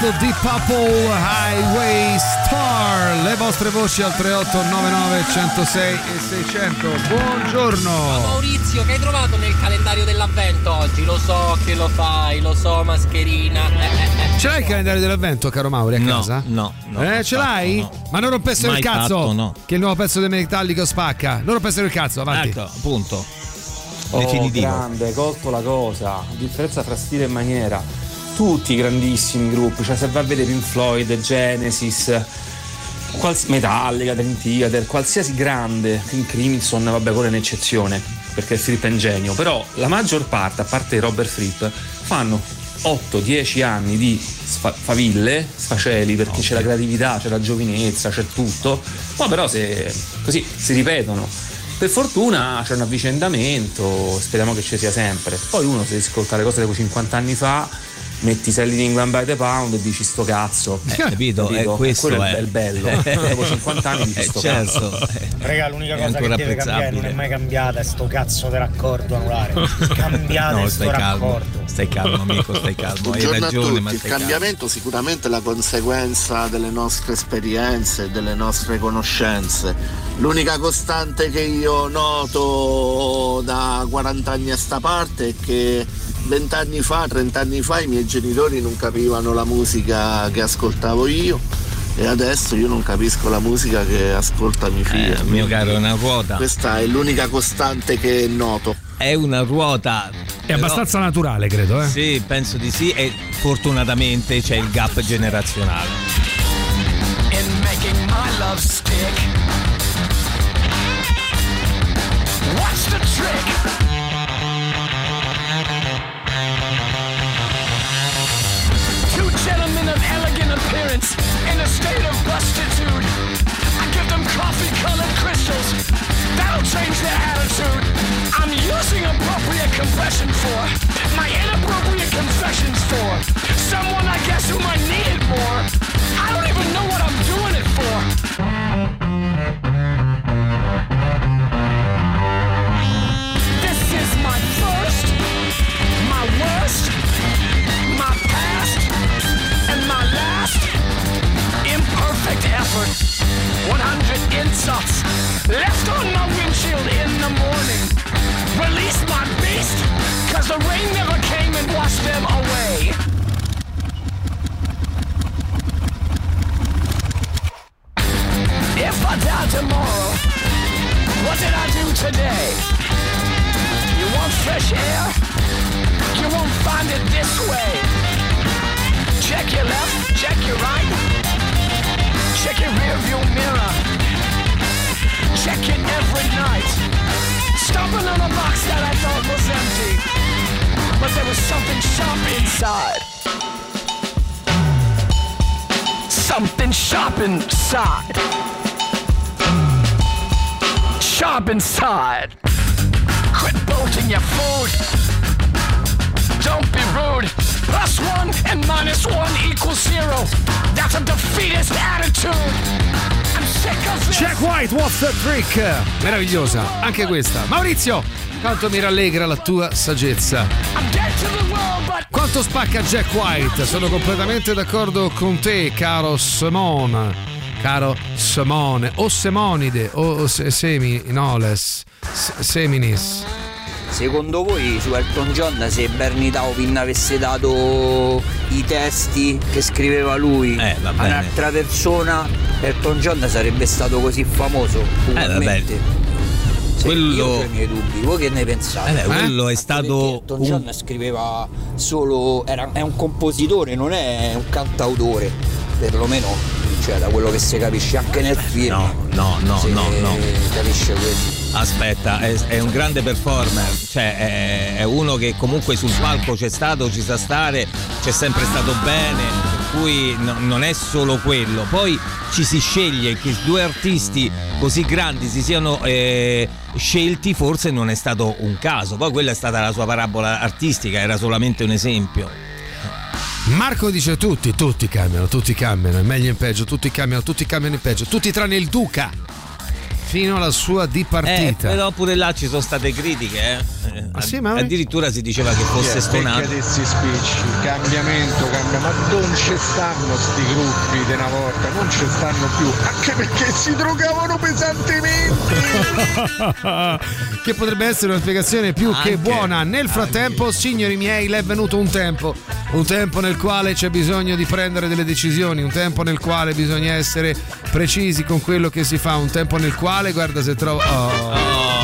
S3: Desperado di Purple Highway Star. Le vostre voci al 3899 106 e 600. Buongiorno.
S44: Ma Maurizio, che hai trovato nel calendario dell'avvento oggi? Lo so che lo fai, lo so, mascherina. Eh, eh, eh.
S3: Ce l'hai il calendario dell'avvento, caro Mauri, a
S6: no,
S3: casa?
S6: No, no.
S3: Eh, ce l'hai?
S6: No.
S3: Ma non rompessero
S6: Mai il
S3: cazzo.
S6: Fatto, no.
S3: Che il nuovo pezzo del Metallico spacca. Non rompessero il cazzo, avanti.
S6: Ecco, punto.
S45: Oh,
S6: Definitivo.
S45: grande, colto la cosa. Differenza fra stile e maniera tutti i grandissimi gruppi, cioè se va a vedere Pink Floyd, Genesis, quals- Metallica, Dream Theater, qualsiasi grande, King Crimson, vabbè, quella è un'eccezione, perché Fripp è un genio, però la maggior parte, a parte Robert Fripp, fanno 8-10 anni di sfa- faville, sfaceli, perché okay. c'è la creatività, c'è la giovinezza, c'è tutto, ma però se così si ripetono. Per fortuna c'è un avvicendamento, speriamo che ci sia sempre. Poi uno se ascolta le cose da 50 anni fa metti Selling England by the pound e dici sto cazzo.
S6: Eh, capito? Eh, questo
S45: quello
S6: è.
S45: è il bello. Dopo 50 anni dici
S6: Eh,
S45: sto
S6: certo.
S45: cazzo.
S46: Raga, l'unica
S6: È
S46: cosa che deve cambiare non è mai cambiata è sto cazzo di raccordo anulare. Cambiate
S6: No,
S46: sto
S6: calmo.
S46: raccordo.
S6: Stai calmo, amico, stai calmo. Hai
S22: Buongiorno a
S6: ragione,
S22: tutti,
S6: ma
S22: il
S6: stai calmo.
S22: cambiamento sicuramente è la conseguenza delle nostre esperienze, delle nostre conoscenze. L'unica costante che io noto da 40 anni a sta parte è che 20 anni fa, 30 anni fa i miei genitori non capivano la musica che ascoltavo io e adesso io non capisco la musica che ascolta mio figlio.
S6: Eh, mio caro, è una ruota.
S22: Questa è l'unica costante che noto.
S6: È una ruota.
S3: È abbastanza naturale, credo, eh.
S6: Sì, penso di sì e fortunatamente c'è il gap generazionale.
S47: in making my love stick. State of bustitude. I give them coffee colored crystals. That'll change their attitude. I'm using appropriate compression for my inappropriate confessions for someone I guess whom I needed more. I don't even know what I'm doing it for. 100 insults left on my windshield in the morning. Release my beast, cause the rain never came and washed them away. If I die tomorrow, what did I do today? You want fresh air? You won't find it this way. Check your left, check your right. Check your rear view mirror. Check it every night. Stomping on a box that I thought was empty. But there was something sharp inside. Something sharp inside. Sharp inside. Quit bolting your food. Don't be rude. Plus one and minus one equals zero. That's a defeatist attitude. I'm sick of this.
S3: Jack White, what's the trick? Meravigliosa, anche questa. Maurizio, quanto mi rallegra la tua saggezza.
S47: I'm dead to the world, but
S3: Quanto spacca Jack White? Sono completamente d'accordo con te, caro Simone. Caro Simone, o Semonide, o se- Seminoles, se- Seminis.
S43: Secondo voi su Elton John se Bernie Taupin avesse dato i testi che scriveva lui
S6: Eh,
S43: a un'altra persona, Elton John sarebbe stato così famoso? ugualmente? Sì,
S6: Quello-
S43: Io ho i miei dubbi, voi che ne pensate?
S6: Eh beh, quello è stato
S43: Elton
S6: un-
S43: John scriveva solo. Era, è un compositore, non è un cantautore, perlomeno cioè, da quello che si capisce anche nel film.
S6: No, no, no, no, no.
S43: capisce questo.
S6: Aspetta, è, è un grande performer, cioè è, è uno che comunque sul palco c'è stato, ci sa stare, c'è sempre stato bene, per cui no- non è solo quello. Poi ci si sceglie che due artisti così grandi si siano eh, scelti, forse non è stato un caso. Poi quella è stata la sua parabola artistica, era solamente un esempio.
S3: Marco dice tutti, tutti cambiano, tutti cambiano, meglio in peggio, tutti cambiano, tutti cambiano in peggio, tutti tranne il Duca. Fino alla sua
S6: Eh,
S3: dipartita.
S6: però pure là ci sono state critiche, eh. Eh,
S3: Ah, sì, ma-
S6: Addirittura si diceva che fosse stonato.
S9: questi spicci, cambiamento, cambia, ma non ci stanno sti gruppi di una volta, non ci stanno più, anche perché si drogavano pesantemente.
S3: che potrebbe essere una spiegazione più che
S9: Anche,
S3: buona. Nel frattempo, signori miei, le è venuto un tempo. Un tempo nel quale c'è bisogno di prendere delle decisioni, un tempo nel quale bisogna essere precisi con quello che si fa, un tempo nel quale, guarda se trovo. Oh.
S6: Oh,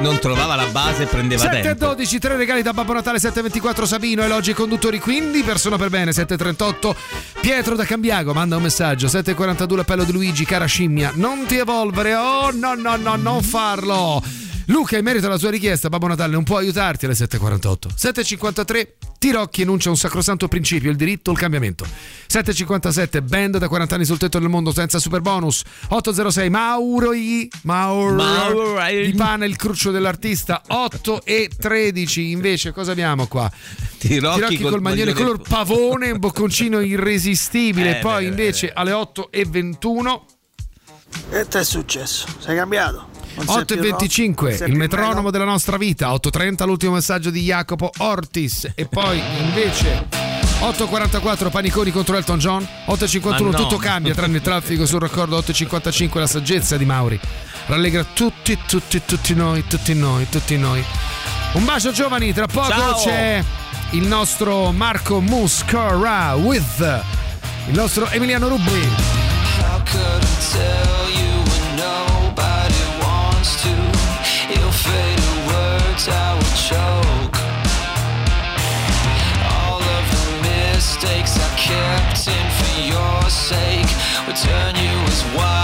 S6: non trovava la base e prendeva
S3: 7 e
S6: tempo.
S3: 12, tre regali da Babbo Natale 724 Sabino, elogi ai conduttori quindi, persona per bene 738 Pietro da Cambiago manda un messaggio 742 l'appello di Luigi, cara scimmia, non ti evolvere, oh no no no, non farlo Luca, in merito alla sua richiesta, Babbo Natale non può aiutarti alle 7.48. 7.53, Tirocchi enuncia un sacrosanto principio, il diritto al cambiamento. 7.57, band da 40 anni sul tetto del mondo senza super bonus. 8.06, Mauroi, Mauro,
S6: Mauroi.
S3: di pane il cruccio dell'artista. 8.13, invece, cosa abbiamo qua?
S6: Tirocchi
S3: col,
S6: col
S3: maglione color pavone, un bocconcino irresistibile.
S48: Eh,
S3: Poi
S48: beh,
S3: invece alle 8.21.
S48: E te è successo? Sei cambiato? Non sei più rock?
S3: 8.25
S48: Non sei
S3: il metronomo
S48: meno?
S3: della nostra vita 8.30 l'ultimo messaggio di Jacopo Ortis e poi invece 8.44 Paniconi contro Elton John 8.51
S6: Ma no.
S3: tutto cambia tranne il traffico sul raccordo 8.55 la saggezza di Mauri rallegra tutti tutti tutti noi tutti noi tutti noi un bacio giovani tra poco
S6: Ciao.
S3: c'è il nostro Marco Muscara with il nostro Emiliano Rubbi
S9: All of the mistakes I kept in for your sake would turn you as white